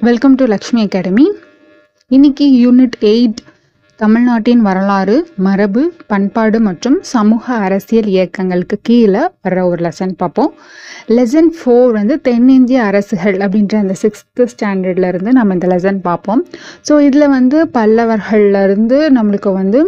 Welcome to Lakshmi academy இன்னைக்கு unit eight தமிழ்நாட்டின் வரலாறு மரபு பண்பாடு மற்றும் சமூக அரசியல் இயக்கங்களுக்கு கீழே வர்ற ஒரு லெசன் பார்ப்போம். லெசன் ஃபோர் வந்து தென்னிந்திய அரசுகள் அப்படின்ற அந்த சிக்ஸ்த்து ஸ்டாண்டர்ட்லேருந்து நம்ம இந்த லெசன் பார்ப்போம். ஸோ இதில் வந்து பல்லவர்கள்லேருந்து நம்மளுக்கு வந்து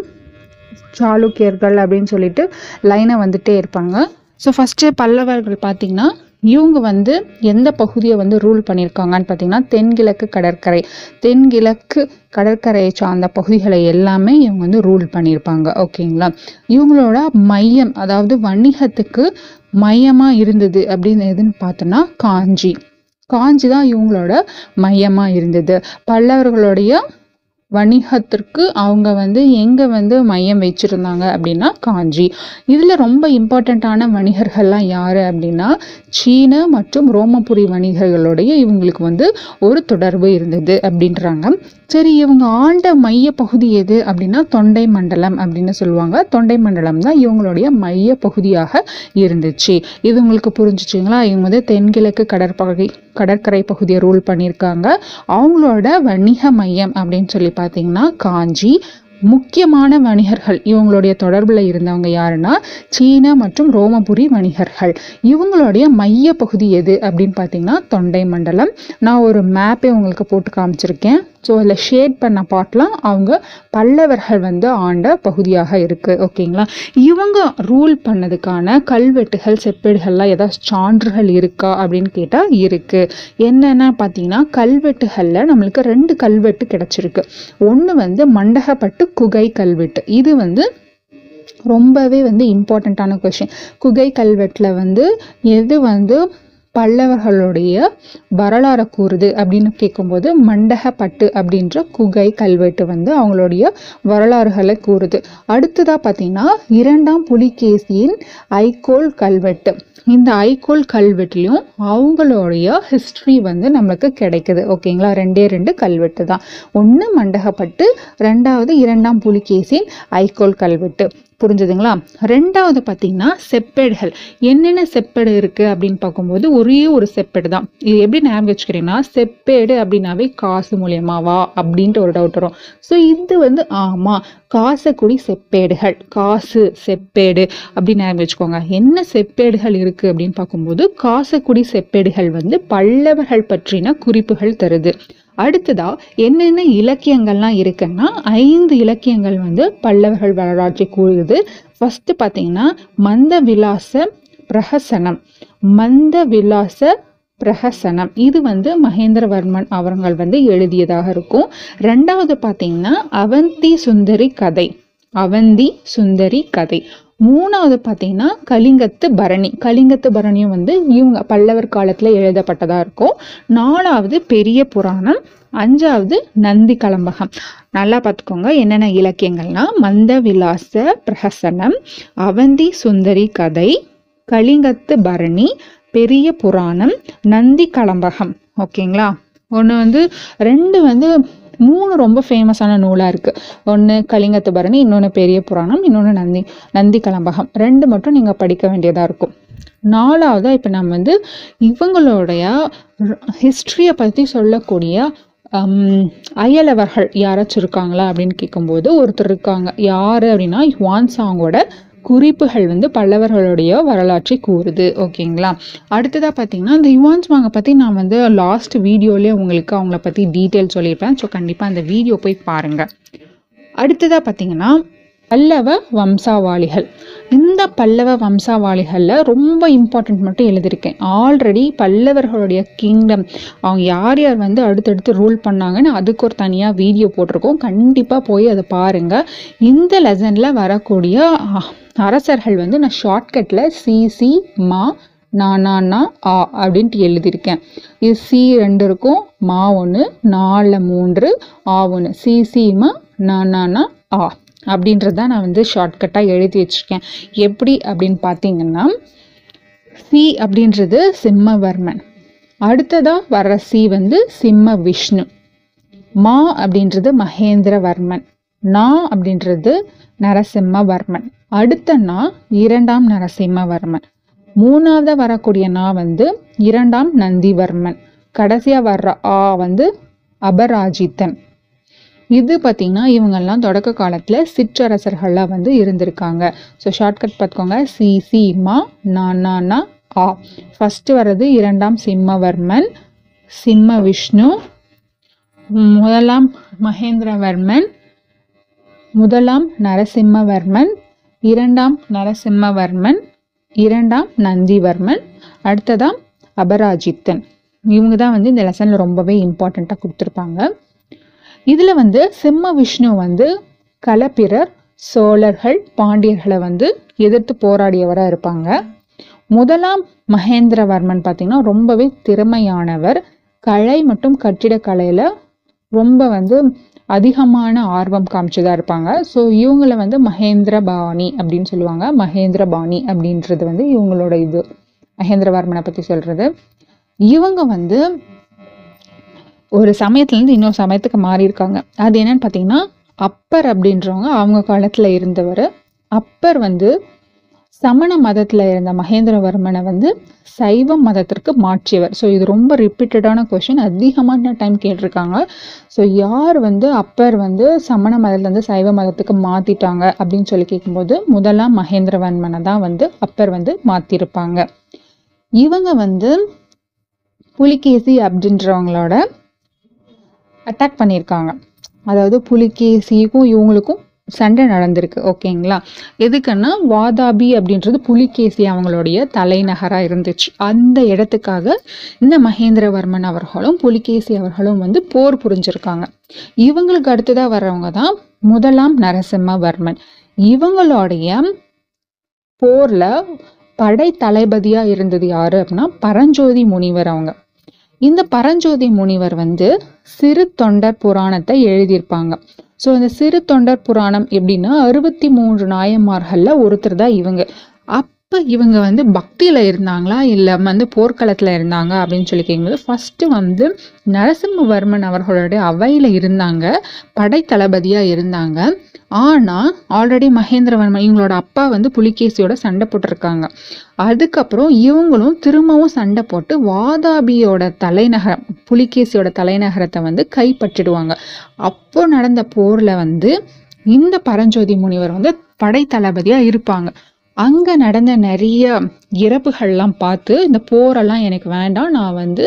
சாளுக்கியர்கள் அப்படின்னு சொல்லிட்டு லைனை வந்துட்டே இருப்பாங்க. ஸோ ஃபஸ்ட்டு பல்லவர்கள் பார்த்திங்கன்னா இவங்க வந்து எந்த பகுதியை வந்து ரூல் பண்ணியிருக்காங்கன்னு பார்த்தீங்கன்னா தென்கிழக்கு கடற்கரை. தென்கிழக்கு கடற்கரையை சார்ந்த பகுதிகளை எல்லாமே இவங்க வந்து ரூல் பண்ணியிருப்பாங்க. ஓகேங்களா? இவங்களோட மையம் அதாவது வணிகத்துக்கு மையமாக இருந்தது அப்படின்னு எதுன்னு பார்த்தோன்னா காஞ்சி. காஞ்சி தான் இவங்களோட மையமாக இருந்தது. பல்லவர்களுடைய வணிகத்திற்கு அவங்க வந்து எங்கே வந்து மையம் வச்சுருந்தாங்க அப்படின்னா காஞ்சி. இதில் ரொம்ப இம்பார்ட்டண்ட்டான வணிகர்கள்லாம் யார் அப்படின்னா சீன மற்றும் ரோமபுரி வணிகர்களுடைய இவங்களுக்கு வந்து ஒரு தொடர்பு இருந்தது அப்படின்றாங்க. சரி இவங்க ஆண்ட மைய பகுதி எது அப்படின்னா தொண்டை மண்டலம் அப்படின்னு சொல்லுவாங்க. தொண்டை மண்டலம் தான் இவங்களுடைய மைய பகுதியாக இருந்துச்சு. இது உங்களுக்கு புரிஞ்சுச்சுங்களா? இவங்க வந்து தென்கிழக்கு கடற்பகுதி கடற்கரை பகுதியை ரூல் பண்ணியிருக்காங்க. அவங்களோட வணிக மையம் அப்படின்னு சொல்லி பார்த்தீங்கன்னா காஞ்சி. முக்கியமான வணிகர்கள் இவங்களுடைய தொடர்பில் இருந்தவங்க யாருன்னா சீன மற்றும் ரோமபுரி வணிகர்கள். இவங்களுடைய மைய பகுதி எது அப்படின்னு பார்த்தீங்கன்னா தொண்டை மண்டலம். நான் ஒரு மேப்பே உங்களுக்கு போட்டு காமிச்சிருக்கேன். ஸோ அதில் ஷேட் பண்ண பாட்டெலாம் அவங்க பல்லவர்கள் வந்து ஆண்ட பகுதியாக இருக்குது ஓகேங்களா இவங்க ரூல் பண்ணதுக்கான கல்வெட்டுகள் செப்பேடுகள்லாம் ஏதாவது சான்றுகள் இருக்கா அப்படின்னு கேட்டால் இருக்குது என்னென்ன பார்த்தீங்கன்னா கல்வெட்டுகளில் நம்மளுக்கு ரெண்டு கல்வெட்டு கிடச்சிருக்கு. ஒன்று வந்து மண்டகப்பட்டு குகை கல்வெட்டு. இது வந்து ரொம்பவே வந்து இம்பார்ட்டண்ட்டான கொஷின் குகை கல்வெட்டில் வந்து எது வந்து பல்லவர்களுடைய வரலாறை கூறுது அப்படின்னு கேட்கும்போது மண்டகப்பட்டு அப்படின்ற குகை கல்வெட்டு வந்து அவங்களுடைய வரலாறுகளை கூறுது. அடுத்ததாக பார்த்தீங்கன்னா இரண்டாம் புலிகேசியின் ஐகோல் கல்வெட்டு. இந்த ஐகோல் கல்வெட்டுலையும் அவங்களுடைய ஹிஸ்ட்ரி வந்து நம்மளுக்கு கிடைக்குது. ஓகேங்களா? ரெண்டே ரெண்டு கல்வெட்டு தான் ஒன்று மண்டகப்பட்டு ரெண்டாவது இரண்டாம் புலிகேசின் ஐகோல் கல்வெட்டு. புரிஞ்சுதுங்களா? ரெண்டாவது பார்த்தீங்கன்னா செப்பேடுகள். என்னென்ன செப்பேடு இருக்குது அப்படின்னு பார்க்கும்போது ஒரே ஒரு செப்பேடு தான். இது எப்படி ஞாபகம் வச்சுக்கிறீங்கன்னா செப்பேடு அப்படின்னாவே காசு மூலியமாவா அப்படின்ட்டு ஒரு டவுட் வரும். ஸோ இது வந்து ஆமாம் காசக்குடி செப்பேடுகள். காசு செப்பேடு அப்படின்னு ஞாபகம் வச்சுக்கோங்க. என்ன செப்பேடுகள் இருக்குது அப்படின்னு பார்க்கும்போது காசக்குடி செப்பேடுகள் வந்து பல்லவர்கள் பற்றின குறிப்புகள் தருது. அடுத்ததா என்னென்ன இலக்கியங்கள்லாம் இருக்குன்னா ஐந்து இலக்கியங்கள் வந்து பல்லவர்கள் வரலாற்றை கூறுது. ஃபர்ஸ்ட் பார்த்தீங்கன்னா மந்த விலாச பிரஹசனம். மந்த விலாச பிரஹசனம். இது வந்து மகேந்திரவர்மன் அவர்கள் வந்து எழுதியதாக இருக்கும். ரெண்டாவது பார்த்தீங்கன்னா அவந்தி சுந்தரி கதை. அவந்தி சுந்தரி கதை. மூணாவது பார்த்தீங்கன்னா கலிங்கத்து பரணி. கலிங்கத்து பரணியும் வந்து இவங்க பல்லவர் காலத்தில் எழுதப்பட்டதாக இருக்கும். நாலாவது பெரிய புராணம். அஞ்சாவது நந்தி கலம்பகம். நல்லா பார்த்துக்கோங்க என்னென்ன இலக்கியங்கள்னா மந்த விலாச பிரஹசனம் அவந்தி சுந்தரி கதை கலிங்கத்து பரணி பெரிய புராணம் நந்தி கலம்பகம். ஓகேங்களா? ஒன்று வந்து ரெண்டு வந்து மூணு ரொம்ப ஃபேமஸான நூலாக இருக்குது ஒன்று கலிங்கத்து பரணி இன்னொன்று பெரிய புராணம் இன்னொன்று நந்தி நந்தி கலம்பகம். ரெண்டு மட்டும் நீங்கள் படிக்க வேண்டியதாக இருக்கும். நாலாவதாக இப்போ நம்ம வந்து இவங்களுடைய ஹிஸ்ட்ரியை பற்றி சொல்லக்கூடிய அயலவர்கள் யாராச்சும் இருக்காங்களா அப்படின்னு கேட்கும்போது ஒருத்தர் இருக்காங்க. யார் அப்படின்னா யுவான் சாங்கோட குறிப்புகள் வந்து பல்லவர்களுடைய வரலாற்றை கூறுது ஓகேங்களா? அடுத்ததாக பார்த்தீங்கன்னா இந்த யுவான்ஸ் வாங்க பற்றி நான் வந்து லாஸ்ட் வீடியோலேயே உங்களுக்கு அவங்கள பற்றி டீட்டெயில் சொல்லியிருப்பேன். ஸோ கண்டிப்பாக அந்த வீடியோ போய் பாருங்கள் அடுத்ததாக பார்த்தீங்கன்னா பல்லவ வம்சாவாளிகள். இந்த பல்லவ வம்சாவாளிகளில் ரொம்ப இம்பார்ட்டன்ட் மட்டும் எழுதியிருக்கேன். ஆல்ரெடி பல்லவர்களுடைய கிங்டம் அவங்க யார் யார் வந்து அடுத்தடுத்து ரூல் பண்ணாங்கன்னு அதுக்கு ஒரு தனியாக வீடியோ போட்டிருக்கோம். கண்டிப்பாக போய் அதை பாருங்கள் இந்த லெசனில் வரக்கூடிய அரசர்கள் வந்து நான் ஷார்ட்கட்டில் சிசி மா நானா ஆ அப்படின்ட்டு எழுதியிருக்கேன். இது சி ரெண்டு இருக்கும். மா ஒன்று நாலு மூன்று ஆ ஒன்று சிசிமா நானா ஆ. அப்படின்றது தான் நான் வந்து ஷார்ட்கட்டாக எழுதி வச்சுருக்கேன். எப்படி அப்படின்னு பார்த்தீங்கன்னா சி அப்படின்றது சிம்மவர்மன். அடுத்ததாக வர்ற சி வந்து சிம்ம விஷ்ணு மா அப்படின்றது மகேந்திரவர்மன். நா அப்படின்றது நரசிம்மவர்மன். அடுத்த நா இரண்டாம் நரசிம்மவர்மன். மூணாவது வரக்கூடிய நா வந்து இரண்டாம் நந்திவர்மன். கடைசியாக வர்ற ஆ வந்து அபராஜித்தன். இது பார்த்திங்கன்னா இவங்கெல்லாம் தொடக்க காலத்தில் சிற்றரசர்களாக வந்து இருந்திருக்காங்க. ஸோ ஷார்ட்கட் பார்த்துக்கோங்க சி சி மா நான் ஆ ஃபஸ்ட்டு வர்றது இரண்டாம் சிம்மவர்மன் சிம்ம விஷ்ணு முதலாம் மகேந்திரவர்மன் முதலாம் நரசிம்மவர்மன் இரண்டாம் நரசிம்மவர்மன் இரண்டாம் நந்திவர்மன் அடுத்ததாம் அபராஜித்தன். இவங்க தான் வந்து இந்த லெசனில் ரொம்பவே இம்பார்ட்டண்ட்டாக கொடுத்துருப்பாங்க. இதில் வந்து சிம்ம விஷ்ணு வந்து களப்பிரர் சோழர்கள் பாண்டியர்களை வந்து எதிர்த்து போராடியவராக இருப்பாங்க. முதலாம் மகேந்திரவர்மன் பார்த்திங்கன்னா ரொம்பவே திறமையானவர். கலை மற்றும் கட்டிடக்கலையில் ரொம்ப வந்து அதிகமான ஆர்வம் காமிச்சதாக இருப்பாங்க. ஸோ இவங்களை வந்து மகேந்திர பாணி அப்படின்னு சொல்லுவாங்க. மகேந்திரபாணி அப்படின்றது வந்து இவங்களோட இது. மகேந்திரவர்மனை பற்றி சொல்கிறது இவங்க வந்து ஒரு சமயத்துலேருந்து இன்னொரு சமயத்துக்கு மாறியிருக்காங்க. அது என்னன்னு பார்த்தீங்கன்னா அப்பர் அப்படின்றவங்க அவங்க காலத்தில் இருந்தவர். அப்பர் வந்து சமண மதத்தில் இருந்த மகேந்திரவர்மனை வந்து சைவ மதத்திற்கு மாற்றியவர். ஸோ இது ரொம்ப ரிப்பீட்டடான கொஷின் அதிகமான டைம் கேட்டிருக்காங்க. ஸோ யார் வந்து அப்பர் வந்து சமண மதத்துலேருந்து சைவ மதத்துக்கு மாற்றிட்டாங்க அப்படின்னு சொல்லி கேட்கும்போது முதலாம் மகேந்திரவர்மனை தான் வந்து அப்பர் வந்து மாற்றிருப்பாங்க இவங்க வந்து புலிகேசி அப்படின்றவங்களோட அட்டாக் பண்ணியிருக்காங்க. அதாவது புலிகேசிக்கும் இவங்களுக்கும் சண்டை நடந்திருக்கு ஓகேங்களா? எதுக்குன்னா வாதாபி அப்படின்றது புலிகேசி அவங்களுடைய தலைநகராக இருந்துச்சு. அந்த இடத்துக்காக இந்த மகேந்திரவர்மன் அவர்களும் புலிகேசி அவர்களும் வந்து போர் புரிஞ்சிருக்காங்க. இவங்களுக்கு அடுத்ததாக வர்றவங்க தான் முதலாம் நரசிம்மவர்மன். இவங்களுடைய போரில் படை தளபதியாக இருந்தது யார் அப்படின்னா பரஞ்சோதி முனிவர் அவங்க. இந்த பரஞ்சோதி முனிவர் வந்து சிறு தொண்டர் புராணத்தை எழுதியிருப்பாங்க. ஸோ இந்த சிறு தொண்டர் புராணம் எப்படின்னா அறுபத்தி மூன்று நாயன்மார்களில் ஒருத்தர் தான் இவங்க. அப்போ இவங்க வந்து பக்தியில் இருந்தாங்களா? இல்லை வந்து போர்க்களத்தில் இருந்தாங்க அப்படின்னு சொல்லி கேட்கும்போது ஃபஸ்ட்டு வந்து நரசிம்மவர்மன் அவர்களுடைய அவையில் இருந்தாங்க படை தளபதியாக இருந்தாங்க. ஆனால் ஆல்ரெடி மகேந்திரவர்மன் இவங்களோட அப்பா வந்து புலிகேசியோட சண்டை போட்டிருக்காங்க. அதுக்கப்புறம் இவங்களும் திரும்பவும் சண்டை போட்டு வாதாபியோட தலைநகரம் புலிகேசியோட தலைநகரத்தை வந்து கைப்பற்றிடுவாங்க. அப்போ நடந்த போரில் வந்து இந்த பரஞ்சோதி முனிவர் வந்து படை தளபதியாக இருப்பாங்க. அங்கே நடந்த நிறைய இறப்புகள்லாம் பார்த்து இந்த போரெல்லாம் எனக்கு வேண்டாம் நான் வந்து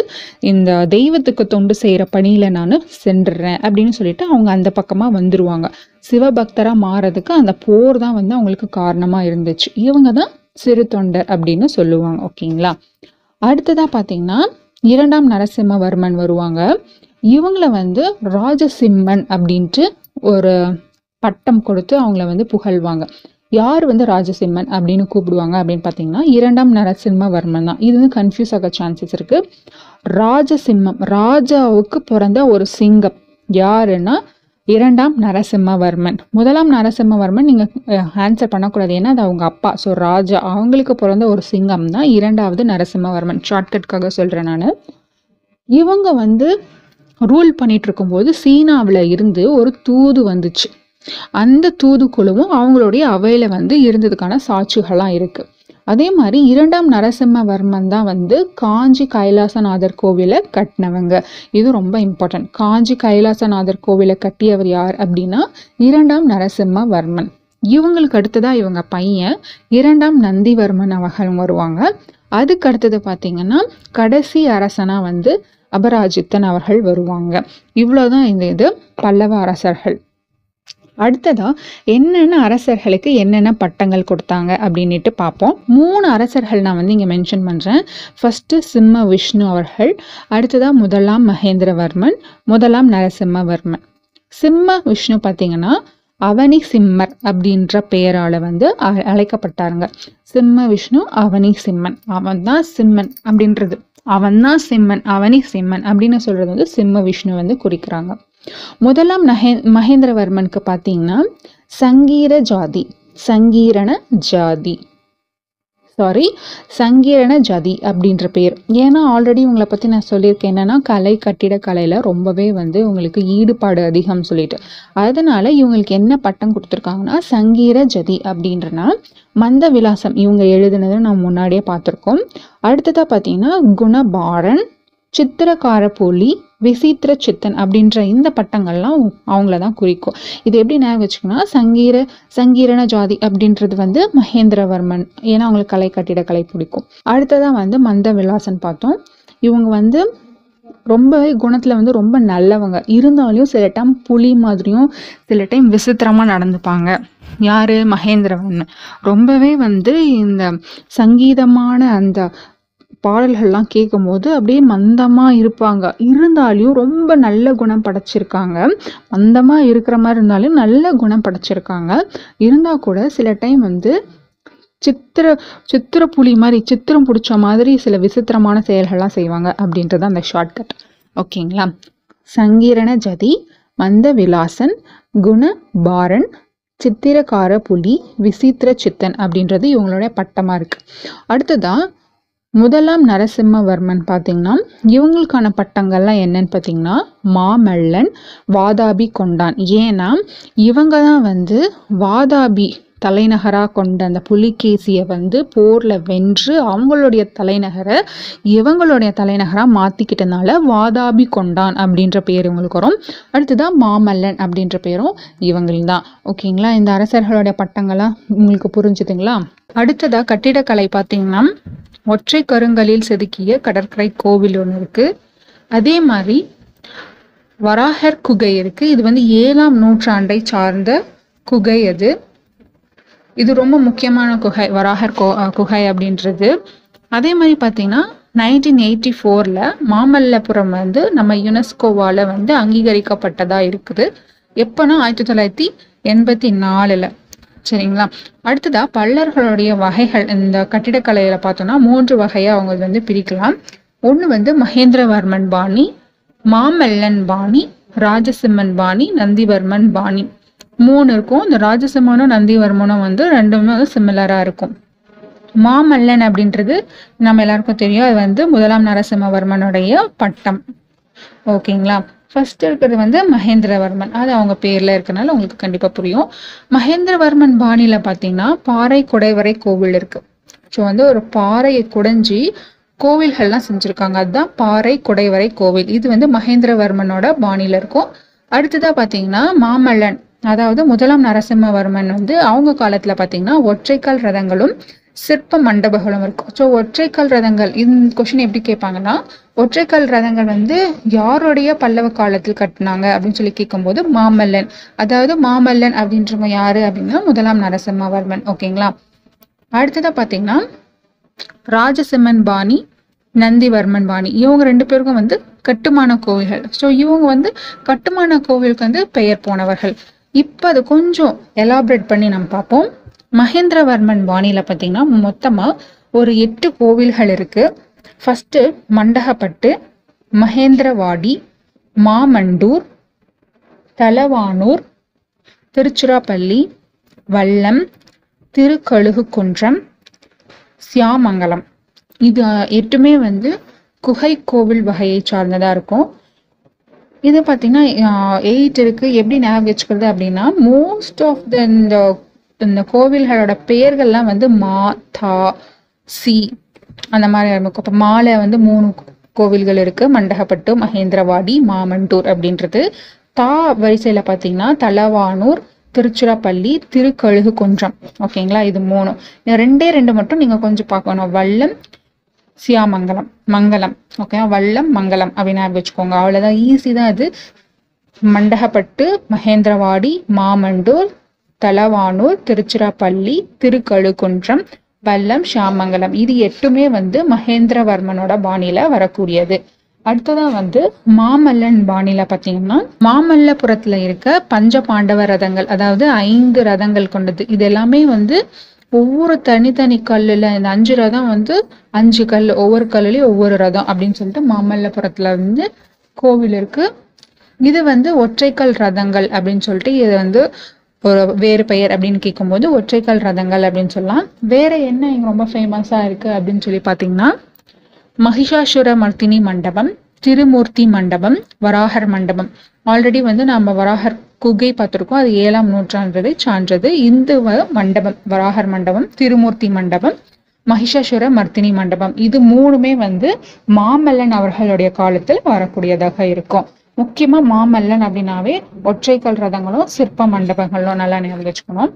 இந்த தெய்வத்துக்கு தொண்டு செய்கிற பணியில் நான் சென்றுறேன் அப்படின்னு சொல்லிட்டு அவங்க அந்த பக்கமாக வந்துடுவாங்க சிவபக்தராக மாறதுக்கு அந்த போர் தான் வந்து அவங்களுக்கு காரணமாக இருந்துச்சு. இவங்க தான் சிறு தொண்டர் அப்படின்னு சொல்லுவாங்க ஓகேங்களா? அடுத்ததாக பார்த்தீங்கன்னா இரண்டாம் நரசிம்மவர்மன் வருவாங்க. இவங்கள வந்து ராஜசிம்மன் அப்படின்ட்டு ஒரு பட்டம் கொடுத்து அவங்கள வந்து புகழ்வாங்க. யார் வந்து ராஜசிம்மன் அப்படின்னு கூப்பிடுவாங்க அப்படின்னு பார்த்தீங்கன்னா இரண்டாம் நரசிம்மவர்மன் தான். இது வந்து கன்ஃபியூஸ் ஆக சான்சஸ் இருக்கு. ராஜசிம்மம் ராஜாவுக்கு பிறந்த ஒரு சிங்கம் யாருன்னா இரண்டாம் நரசிம்மவர்மன். முதலாம் நரசிம்மவர்மன் நீங்கள் ஆன்சர் பண்ணக்கூடாது. ஏன்னா அது அவங்க அப்பா. ஸோ ராஜா அவங்களுக்கு பிறந்த ஒரு சிங்கம் தான் இரண்டாவது நரசிம்மவர்மன். ஷார்ட்கட்காக சொல்கிறேன் நான். இவங்க வந்து ரூல் பண்ணிட்டு இருக்கும்போது சீனாவில் இருந்து ஒரு தூது வந்துச்சு. அந்த தூதுக்குழுவும் அவங்களுடைய அவையில் வந்து இருந்ததுக்கான சாட்சிகள்லாம் இருக்குது அதே மாதிரி இரண்டாம் நரசிம்மவர்மன் தான் வந்து காஞ்சி கைலாசநாதர் கோவிலை கட்டினவங்க. இது ரொம்ப இம்பார்ட்டன்ட் காஞ்சி கைலாசநாதர் கோவிலை கட்டியவர் யார் அப்படின்னா இரண்டாம் நரசிம்மவர்மன். இவங்களுக்கு அடுத்ததாக இவங்க பையன் இரண்டாம் நந்திவர்மன் அவர்கள் வருவாங்க. அதுக்கு அடுத்தது பார்த்தீங்கன்னா கடைசி அரசனாக வந்து அபராஜித்தன் அவர்கள் வருவாங்க. இவ்வளோதான் இந்த இது பல்லவ அரசர்கள். அடுத்ததா என்னென்ன அரசர்களுக்கு என்னென்ன பட்டங்கள் கொடுத்தாங்க அப்படின்ட்டு பார்ப்போம். மூணு அரசர்கள் நான் வந்து இங்கே மென்ஷன் பண்ணுறேன் ஃபஸ்ட்டு சிம்ம விஷ்ணு அவர்கள் அடுத்ததா முதலாம் மகேந்திரவர்மன் முதலாம் நரசிம்மவர்மன். சிம்ம விஷ்ணு பார்த்தீங்கன்னா அவனி சிம்மர் அப்படின்ற பெயரால் வந்து அழைக்கப்பட்டாருங்க. சிம்ம விஷ்ணு அவனி சிம்மன் அவன் தான் சிம்மன் அப்படின்றது. அவன் தான் சிம்மன் அவனி சிம்மன் அப்படின்னு சொல்றது வந்து சிம்ம விஷ்ணு வந்து குறிக்கிறாங்க. முதலாம் நகே மகேந்திரவர்மனுக்கு பார்த்தீங்கன்னா சங்கீர ஜாதி சங்கீரண ஜாதி. சாரி சங்கீரண ஜதி அப்படின்ற பேர். ஏன்னா ஆல்ரெடி உங்களை பற்றி நான் சொல்லியிருக்கேன் என்னன்னா கலை கட்டிடக்கலையில் ரொம்பவே வந்து உங்களுக்கு ஈடுபாடு அதிகம் சொல்லிட்டு. அதனால இவங்களுக்கு என்ன பட்டம் கொடுத்துருக்காங்கன்னா சங்கீர ஜதி அப்படின்றனா மந்த விலாசம் இவங்க எழுதுனதை நம்ம முன்னாடியே பார்த்துருக்கோம். அடுத்ததாக பார்த்தீங்கன்னா குணபாரன் சித்திரக்காரப்போலி விசித்திர சித்தன் அப்படின்ற இந்த பட்டங்கள்லாம் அவங்கள தான் குறிக்கும். இது எப்படி ஞாபகம் வச்சுக்கோன்னா சங்கீர சங்கீரண ஜாதி அப்படின்றது வந்து மகேந்திரவர்மன். ஏன்னா அவங்களுக்கு கலை கட்டிடக்கலை பிடிக்கும். அடுத்ததான் வந்து மந்த விலாசன் பார்த்தோம். இவங்க வந்து ரொம்பவே குணத்தில் வந்து ரொம்ப நல்லவங்க. இருந்தாலும் சில டைம் புலி மாதிரியும் சில டைம் விசித்திரமாக நடந்துப்பாங்க. யார்? மகேந்திரவன் ரொம்பவே வந்து இந்த சங்கீதமான அந்த பாடல்கள்லாம் கேட்கும்போது அப்படியே மந்தமாக இருப்பாங்க. இருந்தாலும் ரொம்ப நல்ல குணம் படைச்சிருக்காங்க. மந்தமாக இருக்கிற மாதிரி இருந்தாலும் நல்ல குணம் படைச்சிருக்காங்க. இருந்தால் கூட சில டைம் வந்து சித்திர சித்திர புலி மாதிரி சித்திரம் பிடிச்ச மாதிரி சில விசித்திரமான செயல்கள்லாம் செய்வாங்க அப்படின்றது அந்த ஷார்ட்கட் ஓகேங்களா? சங்கீரண ஜதி மந்த விலாசன் குண பாரன் சித்திரக்கார புலி விசித்திர சித்தன் அப்படின்றது இவங்களுடைய பட்டமாக இருக்குது அடுத்ததான் முதலாம் நரசிம்மவர்மன் பார்த்தீங்கன்னா இவங்களுக்கான பட்டங்கள்லாம் என்னன்னு பார்த்தீங்கன்னா மாமல்லன் வாதாபி கொண்டான். ஏன்னா இவங்க தான் வந்து வாதாபி தலைநகராக கொண்ட அந்த புலிகேசியை வந்து போரில் வென்று அவங்களுடைய தலைநகரை இவங்களுடைய தலைநகராக மாற்றிக்கிட்டனால வாதாபி கொண்டான் அப்படின்ற பேர் இவங்களுக்கு வரும். அடுத்ததான் மாமல்லன் அப்படின்ற பேரும் இவங்களும் தான் ஓகேங்களா? இந்த அரசர்களுடைய பட்டங்கள்லாம் உங்களுக்கு புரிஞ்சுதுங்களா? அடுத்ததாக கட்டிடக்கலை பார்த்தீங்கன்னா ஒற்றை கருங்கலில் செதுக்கிய கடற்கரை கோவில் ஒன்று இருக்குது அதே மாதிரி வராகர் குகை இருக்குது இது வந்து ஏழாம் நூற்றாண்டை சார்ந்த குகை அது. இது ரொம்ப முக்கியமான குகை வராகர் கோ குகை அப்படின்றது. அதே மாதிரி பார்த்தீங்கன்னா நைன்டீன் எயிட்டி ஃபோரில் மாமல்லபுரம் வந்து நம்ம யுனெஸ்கோவால் வந்து அங்கீகரிக்கப்பட்டதாக இருக்குது. எப்போனா ஆயிரத்தி தொள்ளாயிரத்தி எண்பத்தி நாலில். சரிங்களா? அடுத்ததா பல்லர்களுடைய வகைகள். இந்த கட்டிடக்கலையில பார்த்தோம்னா மூன்று வகையா அவங்க வந்து பிரிக்கலாம். ஒன்று வந்து மகேந்திரவர்மன் பாணி மாமல்லன் பாணி ராஜசிம்மன் பாணி நந்திவர்மன் பாணி. மூணு இருக்கும். இந்த ராஜசிம்மனும் நந்திவர்மனும் வந்து ரெண்டுமே சிமிலரா இருக்கும். மாமல்லன் அப்படின்றது நம்ம எல்லாருக்கும் தெரியும். அது வந்து முதலாம் நரசிம்மவர்மனுடைய பட்டம். ஓகேங்களா? ஃபர்ஸ்ட் இருக்கிறது வந்து மகேந்திரவர்மன். அது அவங்க பேர்ல இருக்கனால உங்களுக்கு கண்டிப்பா புரியும். மகேந்திரவர்மன் பாணியில பாத்தீங்கன்னா பாறை குடைவரை கோவில் இருக்கு. ஸோ வந்து ஒரு பாறையை குடைஞ்சி கோவில்கள்லாம் செஞ்சுருக்காங்க. அதுதான் பாறை குடைவரை கோவில். இது வந்து மகேந்திரவர்மனோட பாணியில இருக்கும். அடுத்ததா பாத்தீங்கன்னா மாமல்லன். அதாவது முதலாம் நரசிம்மவர்மன் வந்து அவங்க காலத்துல பாத்தீங்கன்னா ஒற்றைக்கால் ரதங்களும் சிற்ப மண்டபங்களும் இருக்கும். ஸோ ஒற்றைக்கால் ரதங்கள் இந்த கொஷின் எப்படி கேட்பாங்கன்னா ஒற்றைக்கால் ரதங்கள் வந்து யாருடைய பல்லவ காலத்தில் கட்டினாங்க அப்படின்னு சொல்லி கேட்கும்போது மாமல்லன். அதாவது மாமல்லன் அப்படின்றவங்க யாரு அப்படின்னா முதலாம் நரசிம்மவர்மன். ஓகேங்களா அடுத்ததா பாத்தீங்கன்னா ராஜசிம்மன் பாணி நந்திவர்மன் பாணி. இவங்க ரெண்டு பேருக்கும் வந்து கட்டுமான கோவில்கள். ஸோ இவங்க வந்து கட்டுமான கோவிலுக்கு வந்து பெயர் போனவர்கள். இப்போ அது கொஞ்சம் எலாபரேட் பண்ணி நம்ம பார்ப்போம். மகேந்திரவர்மன் பாணியில பார்த்தீங்கன்னா மொத்தமாக ஒரு எட்டு கோவில்கள் இருக்குது ஃபஸ்ட்டு மண்டகப்பட்டு மகேந்திரவாடி மாமண்டூர் தலவானூர் திருச்சிராப்பள்ளி வல்லம் திருக்கழுகுக்குன்றம் சியாமங்கலம். இது எட்டுமே வந்து குகை கோவில் வகையை சார்ந்ததாக இருக்கும். இது பார்த்தீங்கன்னா எயிட் இருக்குது எப்படி ஞாபகம் வச்சுக்கிறது அப்படின்னா மோஸ்ட் ஆஃப் த இந்த இந்த கோவில்களோட பெயர்கள்லாம் வந்து மா தா சி அந்த மாதிரி இருக்கும். இப்போ மாலை வந்து மூணு கோவில்கள் இருக்குது மண்டகப்பட்டு மகேந்திரவாடி மாமண்டூர் அப்படின்றது. தா வரிசையில் பார்த்தீங்கன்னா தலவானூர் திருச்சிராப்பள்ளி திருக்கழுகு குன்றம் ஓகேங்களா? இது மூணு ரெண்டே ரெண்டு மட்டும் நீங்கள் கொஞ்சம் பார்க்கணும். வல்லம் சியாமங்கலம் மங்கலம் ஓகே வல்லம் மங்கலம் அப்படின்னு ஞாபகம் வச்சுக்கோங்க. அவ்வளவுதான். ஈஸி தான் இது. மண்டகப்பட்டு மகேந்திரவாடி மாமண்டூர் தலவானூர் திருச்சிராப்பள்ளி திருக்கழுகுன்றம் வல்லம் ஷாமங்கலம் இது எட்டுமே வந்து மகேந்திரவர்மனோட பாணியில வரக்கூடியது. அடுத்ததா வந்து மாமல்லன் பாணியில பாத்தீங்கன்னா மாமல்லபுரத்துல இருக்க பஞ்ச பாண்டவ ரதங்கள் அதாவது ஐந்து ரதங்கள் கொண்டது. இது எல்லாமே வந்து ஒவ்வொரு தனித்தனி கல்லுல இந்த அஞ்சு ரதம் வந்து அஞ்சு கல் ஒவ்வொரு கல்லுலயும் ஒவ்வொரு ரதம் அப்படின்னு சொல்லிட்டு மாமல்லபுரத்துல வந்து கோவில் இருக்கு. இது வந்து ஒற்றைக்கல் ரதங்கள் அப்படின்னு சொல்லிட்டு இது வந்து ஒரு வேறு பெயர் அப்படின்னு கேட்கும்போது ஒற்றைக்கல் ரதங்கள் அப்படின்னு சொல்லலாம். வேற என்ன இங்க ரொம்ப ஃபேமஸா இருக்கு அப்படின்னு சொல்லி பாத்தீங்கன்னா மகிஷாசுர மர்த்தினி மண்டபம் திருமூர்த்தி மண்டபம் வராகர் மண்டபம். ஆல்ரெடி வந்து நம்ம வராகர் குகை பார்த்துருக்கோம். அது ஏழாம் நூற்றாண்டதை சான்றது. இந்து வ- மண்டபம் வராகர் மண்டபம் திருமூர்த்தி மண்டபம் மகிஷாசுர மர்த்தினி மண்டபம். இது மூணுமே வந்து மாமல்லன் அவர்களுடைய காலத்தில் வரக்கூடியதாக இருக்கும். முக்கியமா மாமல்லன் அப்படின்னாவே ஒற்றைக்கல் ரதங்களும் சிற்ப மண்டபங்களும் நல்லா ஞாபகம் வச்சுக்கணும்.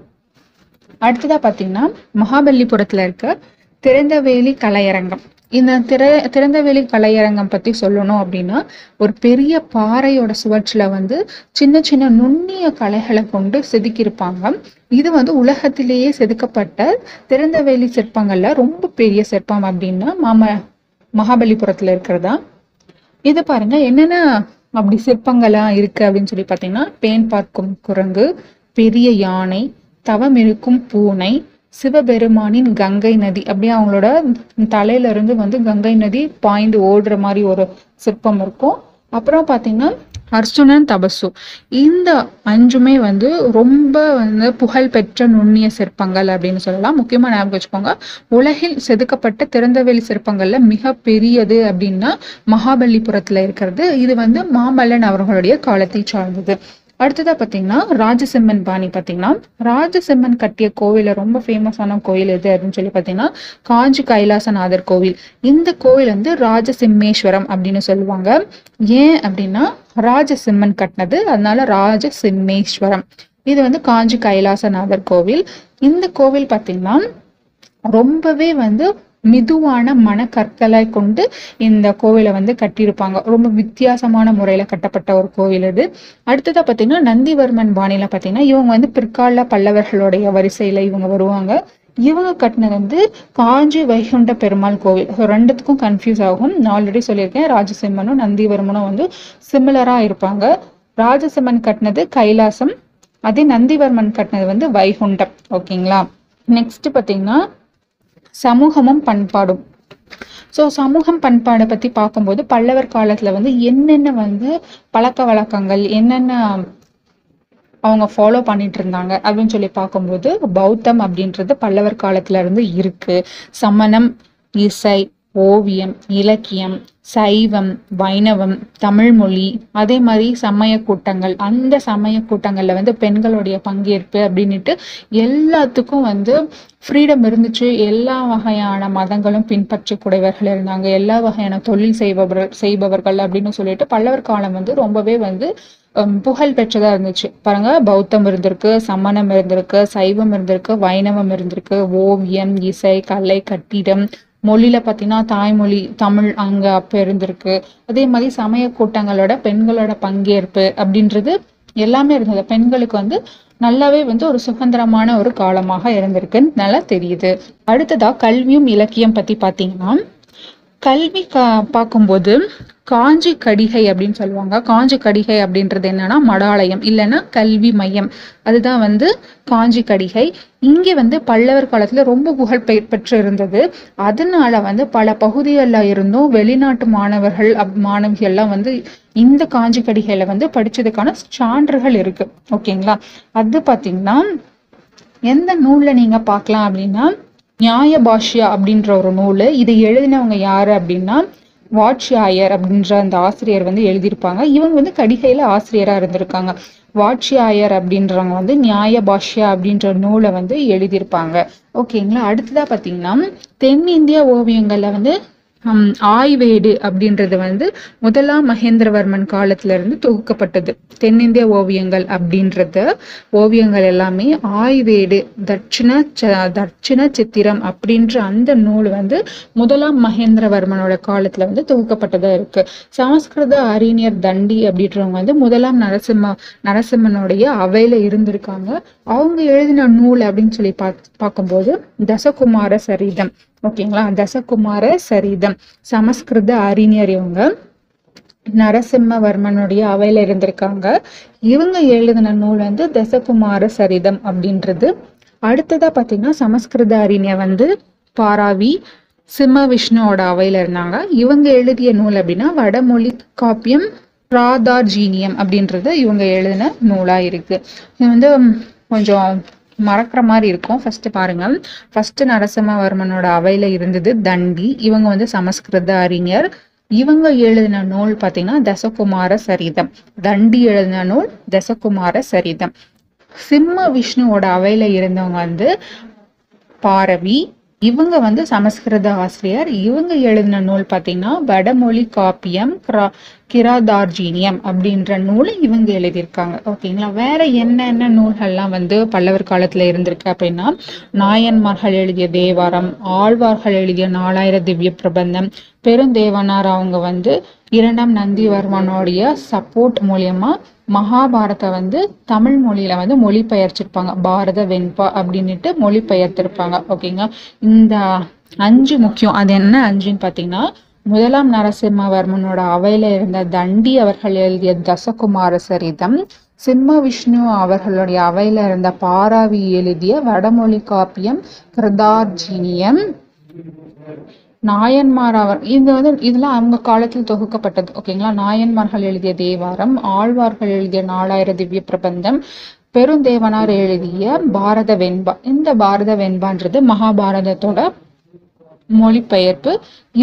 அடுத்ததா பாத்தீங்கன்னா மகாபலிபுரத்துல இருக்க திறந்தவேலி கலையரங்கம். இந்த திற திறந்தவெளி கலையரங்கம் பற்றி சொல்லணும் அப்படின்னா ஒரு பெரிய பாறையோட சுவற்றில் வந்து சின்ன சின்ன நுண்ணிய கலைகளை கொண்டு செதுக்கியிருப்பாங்க. இது வந்து உலகத்திலேயே செதுக்கப்பட்ட திறந்தவெளி சிற்பங்களில் ரொம்ப பெரிய சிற்பம் அப்படின்னா மாம மகாபலிபுரத்தில் இருக்கிறதா? இது பாருங்க என்னென்ன அப்படி சிற்பங்களாக இருக்குது அப்படின்னு சொல்லி பார்த்தீங்கன்னா பேன் பார்க்கும் குரங்கு பெரிய யானை தவம் இருக்கும் பூனை சிவபெருமானின் கங்கை நதி. அப்படியே அவங்களோட தலையில இருந்து வந்து கங்கை நதி பாய்ந்து ஓடுற மாதிரி ஒரு சிற்பம் இருக்கும். அப்புறம் பார்த்தீங்கன்னா அர்ஜுனன் தபசு. இந்த அஞ்சுமே வந்து ரொம்ப வந்து புகழ் பெற்ற நுண்ணிய சிற்பங்கள் அப்படின்னு சொல்லலாம். முக்கியமா ஞாபகம் வச்சுக்கோங்க உலகில் செதுக்கப்பட்ட திறந்தவெளி சிற்பங்கள்ல மிக பெரியது அப்படின்னா மகாபலிபுரத்துல இருக்கிறது. இது வந்து மாமல்லன் அவர்களுடைய காலத்தை சார்ந்தது. அடுத்ததா பார்த்தீங்கன்னா ராஜசிம்மன் பாணி பார்த்தீங்கன்னா ராஜசிம்மன் கட்டிய கோவில ரொம்ப ஃபேமஸான கோயில் எது அப்படின்னு சொல்லி பார்த்தீங்கன்னா காஞ்சி கைலாசநாதர் கோவில். இந்த கோவில் வந்து ராஜசிம்மேஸ்வரம் அப்படின்னு சொல்லுவாங்க. ஏன் அப்படின்னா ராஜசிம்மன் கட்டினது அதனால ராஜசிம்மேஸ்வரம். இது வந்து காஞ்சி கைலாசநாதர் கோவில். இந்த கோவில் பார்த்தீங்கன்னா ரொம்பவே வந்து மிதுவான மணக்கற்களை கொண்டு இந்த கோவிலை வந்து கட்டியிருப்பாங்க. ரொம்ப வித்தியாசமான முறையில் கட்டப்பட்ட ஒரு கோவில் இது அடுத்ததாக பார்த்தீங்கன்னா நந்திவர்மன் பாணியில் பார்த்தீங்கன்னா இவங்க வந்து பிற்கால பல்லவர்களுடைய வரிசையில் இவங்க வருவாங்க. இவங்க கட்டினது வந்து காஞ்சி வைகுண்ட பெருமாள் கோவில். ஸோ ரெண்டுத்துக்கும் கன்ஃபியூஸ் ஆகும். நான் ஆல்ரெடி சொல்லியிருக்கேன் ராஜசிம்மனும் நந்திவர்மனும் வந்து சிமிலராக இருப்பாங்க. ராஜசிம்மன் கட்டினது கைலாசம். அதே நந்திவர்மன் கட்டினது வந்து வைகுண்டம். ஓகேங்களா? நெக்ஸ்ட் பார்த்தீங்கன்னா சமூகமும் பண்பாடும். ஸோ சமூகம் பண்பாடை பற்றி பார்க்கும்போது பல்லவர் காலத்தில் வந்து என்னென்ன வந்து பழக்க வழக்கங்கள் என்னென்ன அவங்க ஃபாலோ பண்ணிட்டு இருந்தாங்க அப்படின்னு சொல்லி பார்க்கும்போது பௌத்தம் அப்படின்றது பல்லவர் காலத்துல இருந்து இருக்கு. சமணம் இசை ஓவியம் இலக்கியம் சைவம் வைணவம் தமிழ்மொழி அதே மாதிரி சமய கூட்டங்கள் அந்த சமய கூட்டங்களில் வந்து பெண்களுடைய பங்கேற்பு அப்படின்னுட்டு எல்லாத்துக்கும் வந்து ஃப்ரீடம் இருந்துச்சு. எல்லா வகையான மதங்களும் பின்பற்றக்கூடியவர்கள் இருந்தாங்க. எல்லா வகையான தொழில் செய்பவர்கள் செய்பவர்கள் அப்படின்னு சொல்லிட்டு பல்லவர் காலம் வந்து ரொம்பவே வந்து புகழ் பெற்றதா இருந்துச்சு. பாருங்க பௌத்தம் இருந்திருக்கு சமணம் இருந்திருக்கு சைவம் இருந்திருக்கு வைணவம் இருந்திருக்கு ஓவியம் இசை கலை கட்டிடம் மொழியில பார்த்தீங்கன்னா தாய்மொழி தமிழ் அங்க அப்போ இருந்திருக்கு. அதே மாதிரி சமய கூட்டங்களோட பெண்களோட பங்கேற்பு அப்படின்றது எல்லாமே இருந்தது. பெண்களுக்கு வந்து நல்லாவே வந்து ஒரு சுதந்திரமான ஒரு காலமாக இருந்திருக்குன்னு நல்லா தெரியுது. அடுத்ததா கல்வியும் இலக்கியம் பத்தி பாத்தீங்கன்னா கல்வி கா பார்க்கும்போது காஞ்சி கடிகை அப்படின்னு சொல்லுவாங்க. காஞ்சி கடிகை அப்படின்றது என்னன்னா மடாலயம் இல்லைன்னா கல்வி மையம். அதுதான் வந்து காஞ்சி கடிகை. இங்கே வந்து பல்லவர் காலத்துல ரொம்ப புகழ் பெ- பெற்று இருந்தது அதனால வந்து பல பகுதிகளில் இருந்தும் வெளிநாட்டு மாணவர்கள் அப்- மாணவிகள்லாம் வந்து இந்த காஞ்சி கடிகையில வந்து படிச்சதுக்கான சான்றுகள் இருக்கு. ஓகேங்களா? அது பார்த்தீங்கன்னா எந்த நூலில் நீங்க பார்க்கலாம் அப்படின்னா நியாய பாஷ்யா அப்படின்ற ஒரு நூல். இதை எழுதினவங்க யாரு அப்படின்னா வாட்சியாயர் அப்படின்ற அந்த ஆசிரியர் வந்து எழுதியிருப்பாங்க. இவங்க வந்து கடிகையில ஆசிரியரா இருந்திருக்காங்க. வாட்சியாயர் அப்படின்றவங்க வந்து நியாய பாஷ்யா அப்படின்ற நூலை வந்து எழுதியிருப்பாங்க. ஓகேங்களா? அடுத்ததா பாத்தீங்கன்னா தென்னிந்திய ஓவியங்களில் வந்து ஆய்வேடு அப்படின்றது வந்து முதலாம் மகேந்திரவர்மன் காலத்துல இருந்து தொகுக்கப்பட்டது. தென்னிந்திய ஓவியங்கள் அப்படின்றத. ஓவியங்கள் எல்லாமே ஆய்வேடு தட்சிண தட்சிண சித்திரம் அப்படின்ற அந்த நூல் வந்து முதலாம் மகேந்திரவர்மனோட காலத்துல வந்து தொகுக்கப்பட்டதா இருக்கு. சமஸ்கிருத அறிஞர் தண்டி அப்படின்றவங்க வந்து முதலாம் நரசிம்ம நரசிம்மனுடைய அவையில இருந்திருக்காங்க. அவங்க எழுதின நூல் அப்படின்னு சொல்லி பார்க்கும்போது தசகுமார சரிதம். ஓகேங்களா? தசகுமார சரிதம். சமஸ்கிருத அறிஞர் இவங்க. நரசிம்மவர்மனுடைய அவையில இருந்திருக்காங்க. இவங்க எழுதின நூல் வந்து தசகுமார சரிதம் அப்படின்றது. அடுத்ததா பாத்தீங்கன்னா சமஸ்கிருத அறிஞர் வந்து பாராவி சிம்ம விஷ்ணுவோட அவையில இருந்தாங்க. இவங்க எழுதிய நூல் அப்படின்னா வடமொழி காப்பியம் பிராதார்ஜீனியம் அப்படின்றது இவங்க எழுதின நூலா இருக்கு. இது வந்து கொஞ்சம் மறக்கிற மாதிரி இருக்கும். ஃபர்ஸ்ட் பாருங்க ஃபர்ஸ்ட் நரசிம்மவர்மனோட அவையில இருந்தது தண்டி. இவங்க வந்து சமஸ்கிருத அறிஞர். இவங்க எழுதின நூல் பார்த்தீங்கன்னா தசகுமார சரிதம். தண்டி எழுதின நூல் தசகுமார சரிதம். சிம்ம விஷ்ணுவோட அவையில இருந்தவங்க வந்து பாரவி இவங்க வந்து சமஸ்கிருத ஆசிரியர். இவங்க எழுதின நூல் பார்த்தீங்கன்னா வடமொழி காப்பியம் கிரா கிராதார்ஜீனியம் அப்படின்ற நூலை இவங்க எழுதியிருக்காங்க. ஓகேங்களா? வேற என்னென்ன நூல்கள்லாம் வந்து பல்லவர் காலத்துல இருந்திருக்கு அப்படின்னா நாயன்மார்கள் எழுதிய தேவாரம் ஆழ்வார்கள் எழுதிய நாலாயிர திவ்ய பிரபந்தம் பெருந்தேவனார் அவங்க வந்து இரண்டாம் நந்திவர்மனுடைய சப்போர்ட் மூலியமா மகாபாரத்தை வந்து தமிழ் மொழியில வந்து மொழிபெயர்ச்சிருப்பாங்க. பாரத வெண்பா அப்படின்னுட்டு மொழிபெயர்த்திருப்பாங்க. ஓகேங்களா இந்த அஞ்சு முக்கியம். அது என்ன அஞ்சுன்னு பார்த்தீங்கன்னா முதலாம் நரசிம்மவர்மனோட அவையில இருந்த தண்டி அவர்கள் எழுதிய தசகுமார சரிதம் சிம்ம விஷ்ணு அவர்களுடைய அவையில இருந்த பாராவி எழுதிய வடமொழி காப்பியம் கிருதார்ஜினியம் நாயன்மார் அவர் இது வந்து இதெல்லாம் அவங்க காலத்தில் தொகுக்கப்பட்டது ஓகேங்களா? நாயன்மார்கள் எழுதிய தேவாரம் ஆழ்வார்கள் எழுதிய நாலாயிர திவ்ய பிரபந்தம் பெருந்தேவனார் எழுதிய பாரத வெண்பா. இந்த பாரத வெண்பான்றது மகாபாரதத்தோட மொழிபெயர்ப்பு.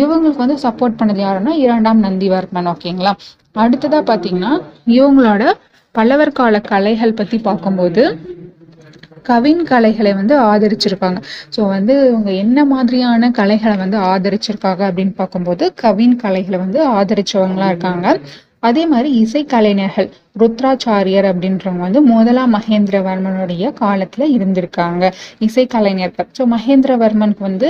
இவங்களுக்கு வந்து சப்போர்ட் பண்ணது யாருன்னா இரண்டாம் நந்திவர்மன் ஓகேங்களா? அடுத்ததா பாத்தீங்கன்னா இவங்களோட பல்லவர் கால கலைகள் பத்தி பார்க்கும்போது கவின் கலைகளை வந்து ஆதரிச்சிருக்காங்க. ஸோ வந்து இவங்க என்ன மாதிரியான கலைகளை வந்து ஆதரிச்சிருக்காங்க அப்படின்னு பார்க்கும்போது கவின் கலைகளை வந்து ஆதரிச்சவங்களா இருக்காங்க. அதே மாதிரி இசைக்கலைஞர்கள். ருத்ராச்சாரியர் அப்படின்றவங்க வந்து முதலாம் மகேந்திரவர்மனுடைய காலத்துல இருந்திருக்காங்க. இசைக்கலைஞர்கள் ஸோ மகேந்திரவர்மனுக்கு வந்து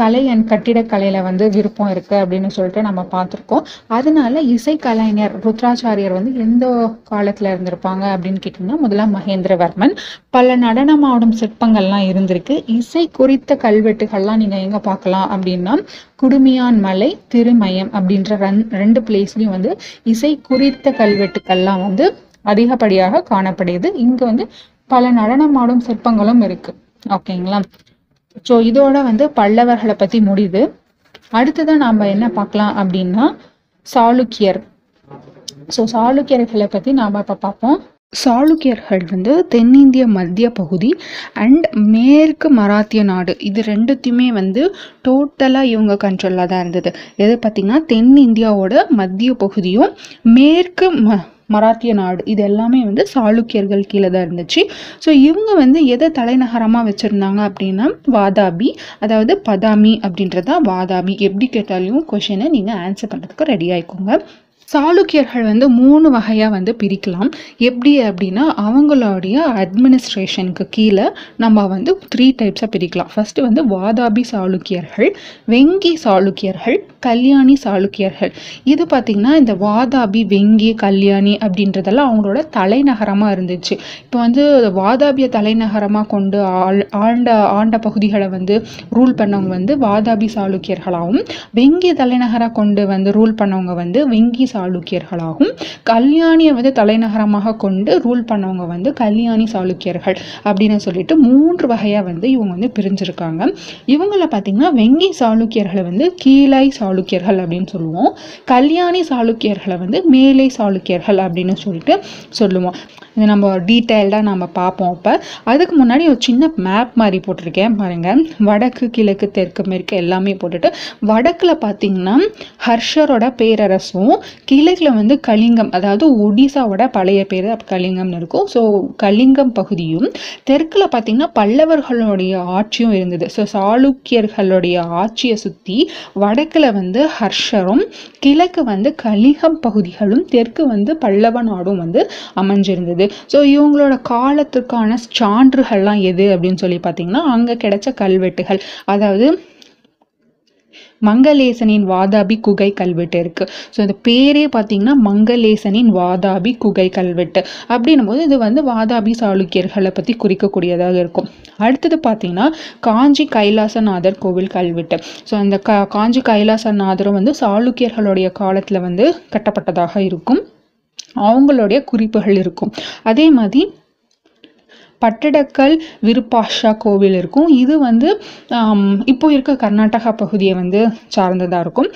கலை அண்ட் கட்டிடக்கலையில வந்து விருப்பம் இருக்கு அப்படின்னு சொல்லிட்டு நம்ம பார்த்துருக்கோம். அதனால இசைக்கலைஞர் ருத்ராச்சாரியர் வந்து எந்த காலத்துல இருந்திருப்பாங்க அப்படின்னு கேட்டிங்கன்னா முதலாம் மகேந்திரவர்மன். பல நடனமாடும் சிற்பங்கள்லாம் இருந்திருக்கு. இசை குறித்த கல்வெட்டுகள்லாம் நீங்க எங்க பார்க்கலாம் அப்படின்னா குடுமியான் மலை திருமயம் அப்படின்ற ரெண்டு பிளேஸ்லயும் வந்து இசை குறித்த கல்வெட்டுக்கள்லாம் வந்து அதிகப்படியாக காணப்படுது. இங்க வந்து பல நடனமாடும் சிற்பங்களும் இருக்கு. ஓகேங்களா? ஸோ இதோட வந்து பல்லவர்களை பத்தி முடியுது. அடுத்ததான் நாம என்ன பார்க்கலாம் அப்படின்னா சாளுக்கியர். ஸோ சாளுக்கியர்களை பத்தி நாம இப்ப பார்ப்போம். சாளுக்கியர்கள் வந்து தென்னிந்திய மத்திய பகுதி அண்ட் மேற்கு மராத்திய நாடு. இது ரெண்டுத்தையுமே வந்து டோட்டலாக இவங்க கண்ட்ரோலில் தான் இருந்தது. எது பார்த்திங்கன்னா தென்னிந்தியாவோட மத்திய பகுதியும் மேற்கு ம மராத்திய நாடு. இது எல்லாமே வந்து சாளுக்கியர்கள் கீழே தான் இருந்துச்சு. ஸோ இவங்க வந்து எதை தலைநகரமாக வச்சுருந்தாங்க அப்படின்னா வாதாபி அதாவது பதாமி அப்படின்றதா வாதாபி. எப்படி கேட்டாலும் கொஷினை நீங்கள் ஆன்சர் பண்ணுறதுக்கு ரெடி ஆயிக்கோங்க. சாளுக்கியர்கள் வந்து மூணு வகையாக வந்து பிரிக்கலாம். எப்படி அப்படின்னா அவங்களுடைய அட்மினிஸ்ட்ரேஷனுக்கு கீழே நம்ம வந்து த்ரீ டைப்ஸாக பிரிக்கலாம். ஃபஸ்ட்டு வந்து வாதாபி சாளுக்கியர்கள் வெங்கி சாளுக்கியர்கள் கல்யாணி சாளுக்கியர்கள். இது பார்த்திங்கன்னா இந்த வாதாபி வெங்கி கல்யாணி அப்படின்றதெல்லாம் அவங்களோட தலைநகரமாக இருந்துச்சு. இப்போ வந்து வாதாபியை தலைநகரமாக கொண்டு ஆள் ஆண்ட ஆண்ட பகுதிகளை வந்து ரூல் பண்ணவங்க வந்து வாதாபி சாளுக்கியர்களாகவும் வெங்கி தலைநகராக கொண்டு வந்து ரூல் பண்ணவங்க வந்து வெங்கி சாளுக்கியர்களாகும். கல்யாணியை வந்து தலைநகரமாக கொண்டு ரூல் பண்ணவங்க வந்து கல்யாணி சாளுக்கியர்கள் அப்படின்னு சொல்லிட்டு மூன்று வகையாக வந்து இவங்க வந்து பிரிஞ்சிருக்காங்க. இவங்கள பார்த்திங்கன்னா வெங்கி சாளுக்கியர்களை வந்து கீழை சாளுக்கியர்கள் அப்படின்னு சொல்லுவோம். கல்யாணி சாளுக்கியர்களை வந்து மேலை சாளுக்கியர்கள் அப்படின்னு சொல்லிட்டு சொல்லுவோம். இது நம்ம டீட்டெயில்டாக நம்ம பார்ப்போம் இப்போ. அதுக்கு முன்னாடி ஒரு சின்ன மேப் மாதிரி போட்டிருக்கேன் பாருங்க. வடக்கு கிழக்கு தெற்கு மேற்கு எல்லாமே போட்டுட்டு வடக்கில் பார்த்தீங்கன்னா ஹர்ஷரோட பேரரசும் கிழக்கில் வந்து கலிங்கம் அதாவது ஒடிசாவோட பழைய பேர் கலிங்கம்னு இருக்கும். ஸோ கலிங்கம் பகுதியும் தெற்கில் பார்த்தீங்கன்னா பல்லவர்களுடைய ஆட்சியும் இருந்தது. ஸோ சாளுக்கியர்களுடைய ஆட்சியை சுற்றி வடக்கில் வந்து ஹர்ஷரும் கிழக்கு வந்து கலிங்கம் பகுதிகளும் தெற்கு வந்து பல்லவ நாடும் வந்து அமைஞ்சிருந்தது. ஸோ இவங்களோட காலத்திற்கான சான்றுகள்லாம் எது அப்படின்னு சொல்லி பார்த்தீங்கன்னா அங்கே கிடைச்ச கல்வெட்டுகள். அதாவது மங்களேசனின் வாதாபி குகை கல்வெட்டு இருக்கு. ஸோ இந்த பேரே பார்த்தீங்கன்னா மங்களேசனின் வாதாபி குகை கல்வெட்டு. அப்படின்னும் போது இது வந்து வாதாபி சாளுக்கியர்களை பற்றி குறிக்கக்கூடியதாக இருக்கும். அடுத்தது பார்த்தீங்கன்னா காஞ்சி கைலாசநாதர் கோவில் கல்வெட்டு. ஸோ அந்த கா காஞ்சி கைலாசநாதரும் வந்து சாளுக்கியர்களுடைய காலத்தில் வந்து கட்டப்பட்டதாக இருக்கும். அவங்களுடைய குறிப்புகள் இருக்கும். அதே மாதிரி பட்டடக்கல் விருப்பாஷா கோவில் இருக்கும். இது வந்து இப்போ இருக்க கர்நாடகா பகுதியை வந்து சார்ந்ததாக இருக்கும்.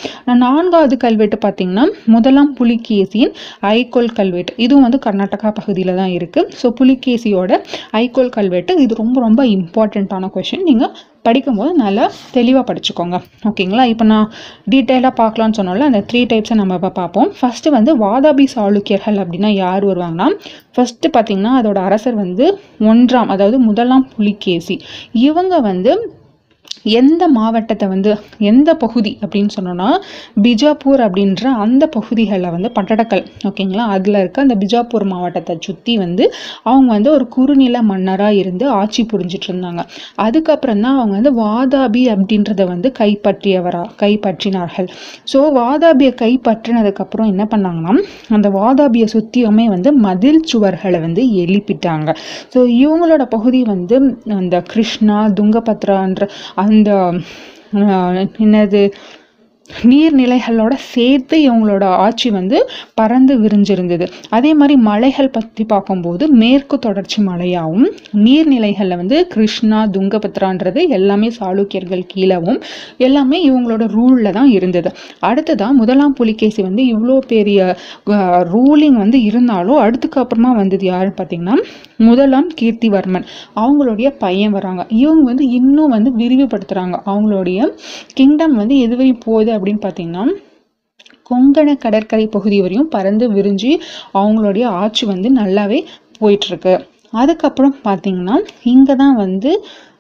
நான்காவது கல்வெட்டு பார்த்திங்கன்னா முதலாம் புலிகேசியின் ஐகோல் கல்வெட்டு. இதுவும் வந்து கர்நாடகா பகுதியில் தான் இருக்குது ஸோ புலிகேசியோட ஐகோல் கல்வெட்டு. இது ரொம்ப ரொம்ப இம்பார்ட்டண்ட்டான கொஷின் நீங்கள் படிக்கும்போது நல்லா தெளிவாக படிச்சுக்கோங்க. ஓகேங்களா? இப்போ நான் டீட்டெயிலாக பார்க்கலான்னு சொன்னோம்ல அந்த த்ரீ டைப்ஸை நம்ம இப்போ பார்ப்போம். ஃபஸ்ட்டு வந்து வாதாபி சாளுக்கியர்கள் அப்படின்னா யார் வருவாங்கன்னா ஃபஸ்ட்டு பார்த்தீங்கன்னா அதோட அரசர் வந்து ஒன்றாம் அதாவது முதலாம் புலிகேசி. இவங்க வந்து எந்த மாவட்டத்தை வந்து எந்த பகுதி அப்படின்னு சொன்னோன்னா பிஜாப்பூர் அப்படின்ற அந்த பகுதிகளில் வந்து பட்டடக்கல் ஓகேங்களா? அதில் இருக்க அந்த பிஜாப்பூர் மாவட்டத்தை சுற்றி வந்து அவங்க வந்து ஒரு குறுநில மன்னராக இருந்து ஆட்சி புரிஞ்சிட்டு இருந்தாங்க. அதுக்கப்புறம் தான் அவங்க வந்து வாதாபி அப்படின்றத வந்து கைப்பற்றியவரா கைப்பற்றினார்கள். ஸோ வாதாபியை கைப்பற்றினதுக்கப்புறம் என்ன பண்ணாங்கன்னா அந்த வாதாபியை சுற்றியுமே வந்து மதில் சுவர்களை வந்து எழுப்பிட்டாங்க. ஸோ இவங்களோட பகுதி வந்து அந்த கிருஷ்ணா துங்கபத்ரான்ற அந்த என்னது நீர்நிலைகளோட சேர்த்து இவங்களோட ஆட்சி வந்து பறந்து விரிஞ்சிருந்தது. அதே மாதிரி மலைகள் பற்றி பார்க்கும்போது மேற்கு தொடர்ச்சி மலையாகவும் நீர்நிலைகளில் வந்து கிருஷ்ணா துங்கபத்ரான்றது எல்லாமே சாளுக்கியர்கள் கீழவும் எல்லாமே இவங்களோட ரூலில் தான் இருந்தது. அடுத்ததான் முதலாம் புலிகேசி வந்து இவ்வளோ பெரிய ரூலிங் வந்து இருந்தாலும் அதுக்கு அப்புறமா வந்தது யாருன்னு பார்த்தீங்கன்னா முதலாம் கீர்த்திவர்மன். அவங்களுடைய பையன் வராங்க. இவங்க வந்து இன்னும் வந்து விரிவுபடுத்துகிறாங்க அவங்களுடைய கிங்டம் வந்து எதுவரை போகுது அப்படின்னு பார்த்தீங்கன்னா கொங்கண கடற்கரை பகுதி வரையும் பறந்து விரிஞ்சு அவங்களுடைய ஆட்சி வந்து நல்லாவே போயிட்டுருக்கு அதுக்கப்புறம் பார்த்தீங்கன்னா இங்கே தான் வந்து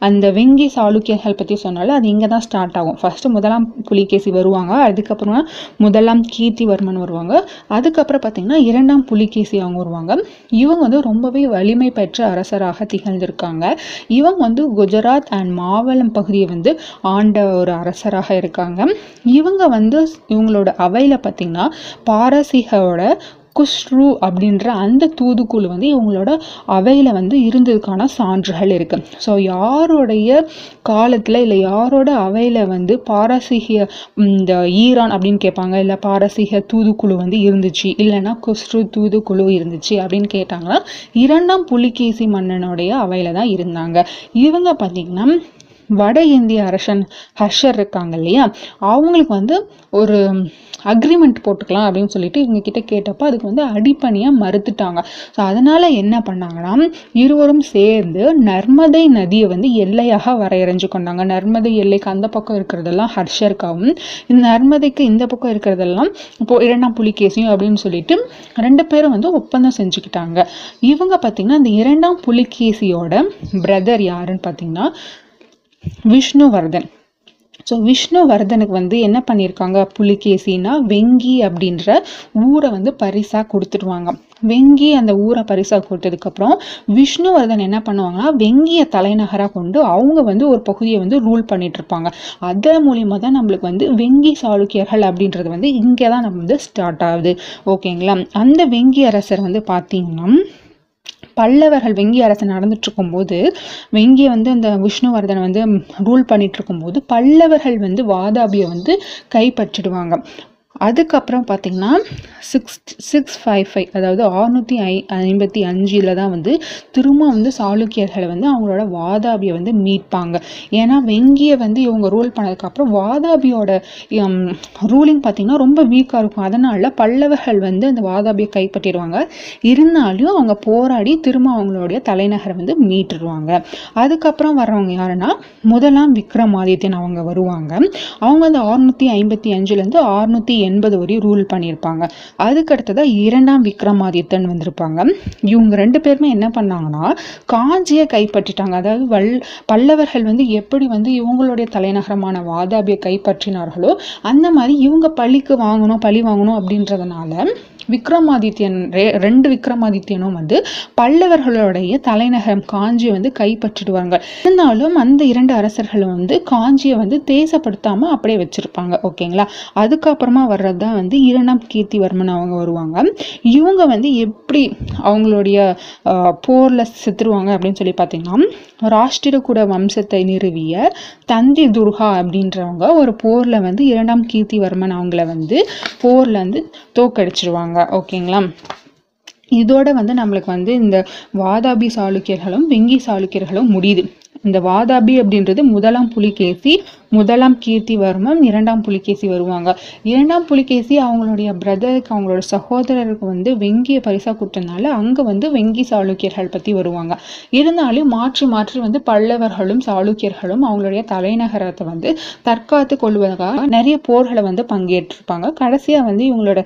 அந்த வெங்கி சாளுக்கியர்கள் பற்றி சொன்னாலும் அது இங்கே தான் ஸ்டார்ட் ஆகும். ஃபஸ்ட்டு முதலாம் புலிகேசி வருவாங்க அதுக்கப்புறமா முதலாம் கீர்த்திவர்மன் வருவாங்க அதுக்கப்புறம் பார்த்திங்கன்னா இரண்டாம் புலிகேசி அவங்க வருவாங்க. இவங்க வந்து ரொம்பவே வலிமை பெற்ற அரசராக திகழ்ந்திருக்காங்க. இவங்க வந்து குஜராத் அண்ட் மாவளம் பகுதியை வந்து ஆண்ட ஒரு அரசராக இருக்காங்க. இவங்க வந்து இவங்களோட அவையில் பார்த்தீங்கன்னா பாரசீகோட குஷ்ரு அப்படின்ற அந்த தூதுக்குழு வந்து இவங்களோட அவையில் வந்து இருந்ததுக்கான சான்றுகள் இருக்குது ஸோ யாருடைய காலத்தில் இல்லை யாரோட அவையில் வந்து பாரசீக இந்த ஈரான் அப்படின்னு கேட்பாங்க இல்லை பாரசீக தூதுக்குழு வந்து இருந்துச்சு இல்லைன்னா குஷ்ரு தூதுக்குழு இருந்துச்சு அப்படின்னு கேட்டாங்கன்னா இரண்டாம் புலிகேசி மன்னனுடைய அவையில் தான் இருந்தாங்க. இவங்க பார்த்தீங்கன்னா வட இந்திய அரசன் ஹர்ஷர் இருக்காங்க இல்லையா? அவங்களுக்கு வந்து ஒரு அக்ரிமெண்ட் போட்டுக்கலாம் அப்படின்னு சொல்லிட்டு இவங்க கிட்ட கேட்டப்போ அதுக்கு வந்து அடிப்பணியாக மறுத்துட்டாங்க. ஸோ அதனால என்ன பண்ணாங்கன்னா இருவரும் சேர்ந்து நர்மதை நதியை வந்து எல்லையாக வரையறைஞ்சு கொண்டாங்க. நர்மதை எல்லைக்கு அந்த பக்கம் இருக்கிறதெல்லாம் ஹர்ஷர்காவும் இந்த நர்மதைக்கு இந்த பக்கம் இருக்கிறதெல்லாம் இப்போ இரண்டாம் புலிகேசியும் அப்படின்னு சொல்லிட்டு ரெண்டு பேரும் வந்து ஒப்பந்தம் செஞ்சுக்கிட்டாங்க. இவங்க பார்த்தீங்கன்னா இந்த இரண்டாம் புலிகேசியோட பிரதர் யாருன்னு பார்த்தீங்கன்னா விஷ்ணுவர்தன். ஸோ விஷ்ணுவர்தனுக்கு வந்து என்ன பண்ணியிருக்காங்க புலிகேசின்னா வெங்கி அப்படின்ற ஊரை வந்து பரிசாக கொடுத்துடுவாங்க வெங்கி அந்த ஊரை பரிசாக கொடுத்ததுக்கப்புறம் விஷ்ணுவர்தன் என்ன பண்ணுவாங்கன்னா வெங்கியை தலைநகராக கொண்டு அவங்க வந்து ஒரு பகுதியை வந்து ரூல் பண்ணிட்டு இருப்பாங்க அதன் மூலியமாக தான் நம்மளுக்கு வந்து வெங்கி சாளுக்கியர்கள் அப்படின்றது வந்து இங்கே தான் நம்ம வந்து ஸ்டார்ட் ஆகுது. ஓகேங்களா அந்த வெங்கி அரசர் வந்து பார்த்தீங்கன்னா பல்லவர்கள் வெங்கி அரசு நடந்துட்டு இருக்கும்போது வெங்கிய வந்து அந்த விஷ்ணுவர்தனை வந்து ரூல் பண்ணிட்டு இருக்கும்போது பல்லவர்கள் வந்து வாதாபியை வந்து கைப்பற்றிடுவாங்க. அதுக்கப்புறம் பார்த்தீங்கன்னா சிக்ஸ் சிக்ஸ் ஃபைவ் ஃபைவ் அதாவது அறுநூற்றி ஐ ஐம்பத்தி அஞ்சில் தான் வந்து திரும்ப வந்து சாளுக்கியர்களை வந்து அவங்களோட வாதாபியை வந்து மீட்பாங்க. ஏன்னா வெங்கியை வந்து இவங்க ரூல் பண்ணதுக்கப்புறம் வாதாபியோட ரூலிங் பார்த்தீங்கன்னா ரொம்ப வீக்காக இருக்கும். அதனால் பல்லவர்கள் வந்து அந்த வாதாபியை கைப்பற்றிடுவாங்க. இருந்தாலும் அவங்க போராடி திரும்ப அவங்களுடைய தலைநகரை வந்து மீட்டுருவாங்க. அதுக்கப்புறம் வர்றவங்க யாருன்னா முதலாம் விக்ரமாதித்யன் அவங்க வருவாங்க. அவங்க வந்து அறுநூற்றி ஐம்பத்தி அஞ்சுலேருந்து அறுநூற்றி எண்பது வரையும் ரூல் பண்ணியிருப்பாங்க அதுக்கு இரண்டாம் விக்ரமாதித்தன் வந்திருப்பாங்க. இவங்க ரெண்டு பேருமே என்ன பண்ணாங்கன்னா காஞ்சியை கைப்பற்றிட்டாங்க. அதாவது வல் பல்லவர்கள் வந்து எப்படி வந்து இவங்களுடைய தலைநகரமான வாதாபியை கைப்பற்றினார்களோ அந்த மாதிரி இவங்க பழிக்கு வாங்கணும் பழி வாங்கணும் அப்படின்றதுனால விக்ரமாதித்யன் ரெ- ரெண்டு விக்ரமாதித்யனும் வந்து பல்லவர்களுடைய தலைநகரம் காஞ்சியை வந்து கைப்பற்றிடுவாங்க. இருந்தாலும் அந்த இரண்டு அரசர்களும் வந்து காஞ்சியை வந்து தேசப்படுத்தாம அப்படியே வச்சிருப்பாங்க. ஓகேங்களா? அதுக்கப்புறமா வர்றது தான் வந்து இரண்டாம் கீர்த்திவர்மன் அவங்க வருவாங்க. இவங்க வந்து எப்படி அவங்களுடைய ஆஹ், போர்ல செத்துருவாங்க அப்படின்னு சொல்லி பார்த்தீங்கன்னா ராஷ்டிரகூட வம்சத்தை நிறுவிய தந்தி துர்கா அப்படின்றவங்க ஒரு போர்ல வந்து இரண்டாம் கீர்த்திவர்மன் அவங்கள வந்து போர்ல வந்து தோக்கடிச்சிருவாங்க ஓகேங்களா? இதோட வந்து நம்மளுக்கு வந்து இந்த வாதாபி சாளுக்கியர்களும் வெங்கி சாளுக்கியர்களும் முடியுது. இந்த வாதாபி அப்படின்றது முதலாம் புலிகேசி முதலாம் கீர்த்திவர்மன் இரண்டாம் புலிகேசி வருவாங்க. இரண்டாம் புலிகேசி அவங்களுடைய பிரதருக்கு அவங்களோட சகோதரருக்கு வந்து வெங்கிய பரிசா கொடுத்தனால அங்கே வந்து வெங்கி சாளுக்கியர்கள் பத்தி வருவாங்க. இருந்தாலும் மாற்றி மாற்றி வந்து பல்லவர்களும் சாளுக்கியர்களும் அவங்களுடைய தலைநகரத்தை வந்து தற்காத்து கொள்வதற்காக நிறைய போர்களை வந்து பங்கேற்றிருப்பாங்க. கடைசியா வந்து இவங்களோட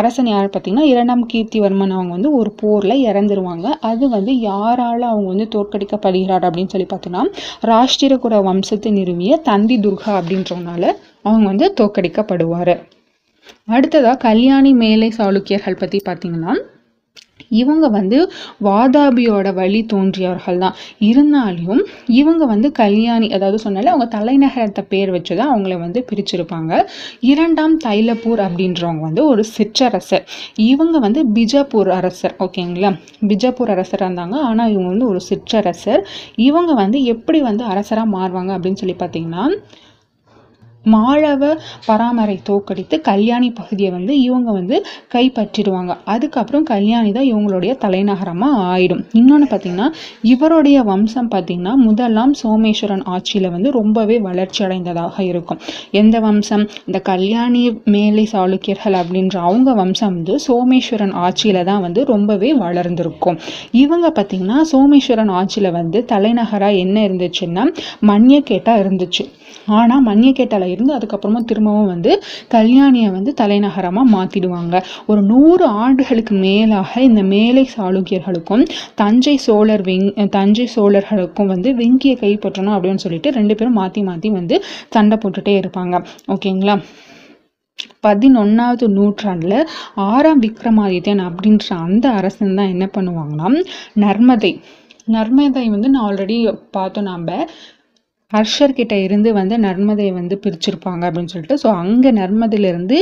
அரசன் யார் பார்த்தீங்கன்னா இரண்டாம் கீர்த்திவர்மன் அவங்க வந்து ஒரு போர்ல இறந்துருவாங்க. அது வந்து யாரால அவங்க வந்து தோற்கடிக்கப்படுகிறார் அப்படின்னு சொல்லி பார்த்தோன்னா ராஷ்டிரகுட வம்சத்தை நிறுவிய தந்தி துர்கா அப்படின்றவனால அவங்க வந்து தோக்கடிக்கப்படுவார் அடுத்ததாக கல்யாணி மேலை சாளுக்கியர்கள் பற்றி பார்த்தீங்கன்னா இவங்க வந்து வாதாபியோட வழி தோன்றியவர்கள் தான் இருந்தாலும் இவங்க வந்து கல்யாணி அதாவது சொன்னால அவங்க தலைநகரத்தை பேர் வச்சு தான் அவங்கள வந்து பிரிச்சிருப்பாங்க. இரண்டாம் தைலப்பூர் அப்படின்றவங்க வந்து ஒரு சிற்றரசர். இவங்க வந்து பிஜாப்பூர் அரசர் ஓகேங்களா? பிஜாப்பூர் அரசராக இருந்தாங்க. ஆனால் இவங்க வந்து ஒரு சிற்றரசர். இவங்க வந்து எப்படி வந்து அரசராக மாறுவாங்க அப்படின்னு சொல்லி பார்த்தீங்கன்னா மாழவ பராமரை தோக்கடித்து கல்யாணி பகுதியை வந்து இவங்க வந்து கைப்பற்றிடுவாங்க. அதுக்கப்புறம் கல்யாணி தான் இவங்களுடைய தலைநகரமாக ஆயிடும். இன்னொன்று பார்த்தீங்கன்னா இவருடைய வம்சம் பார்த்தீங்கன்னா முதலாம் சோமேஸ்வரன் ஆட்சியில் வந்து ரொம்பவே வளர்ச்சி அடைந்ததாக இருக்கும். எந்த வம்சம்? இந்த கல்யாணி மேலை சாளுக்கியர்கள் அப்படின்ற அவங்க வம்சம் வந்து சோமேஸ்வரன் ஆட்சியில் தான் வந்து ரொம்பவே வளர்ந்திருக்கும். இவங்க பார்த்தீங்கன்னா சோமேஸ்வரன் ஆட்சியில் வந்து தலைநகராக என்ன இருந்துச்சுன்னா மன்யக்கேட்டா இருந்துச்சு. ஆனால் மன்யக்கேட்டால இருந்து அதுக்கப்புறமா திரும்பவும் வந்து கல்யாணியை வந்து தலைநகரமாக மாற்றிடுவாங்க ஒரு நூறு ஆண்டுகளுக்கு மேலாக இந்த மேலை சாளுக்கியர்களுக்கும் தஞ்சை சோழர் வெங் தஞ்சை சோழர்களுக்கும் வந்து வெங்கியை கைப்பற்றணும் அப்படின்னு சொல்லிட்டு ரெண்டு பேரும் மாற்றி மாற்றி வந்து சண்டை போட்டுட்டே இருப்பாங்க. ஓகேங்களா? பதினொன்னாவது நூற்றாண்டுல ஆறாம் விக்ரமாதித்யன் அப்படின்ற அந்த அரசன் தான் என்ன பண்ணுவாங்கன்னா நர்மதை. நர்மதை வந்து நான் ஆல்ரெடி பார்த்தோம் நாம ஹர்ஷர்கிட்ட இருந்து வந்து நர்மதையை வந்து பிரிச்சிருப்பாங்க அப்படின்னு சொல்லிட்டு. ஸோ அங்கே நர்மதையிலேருந்து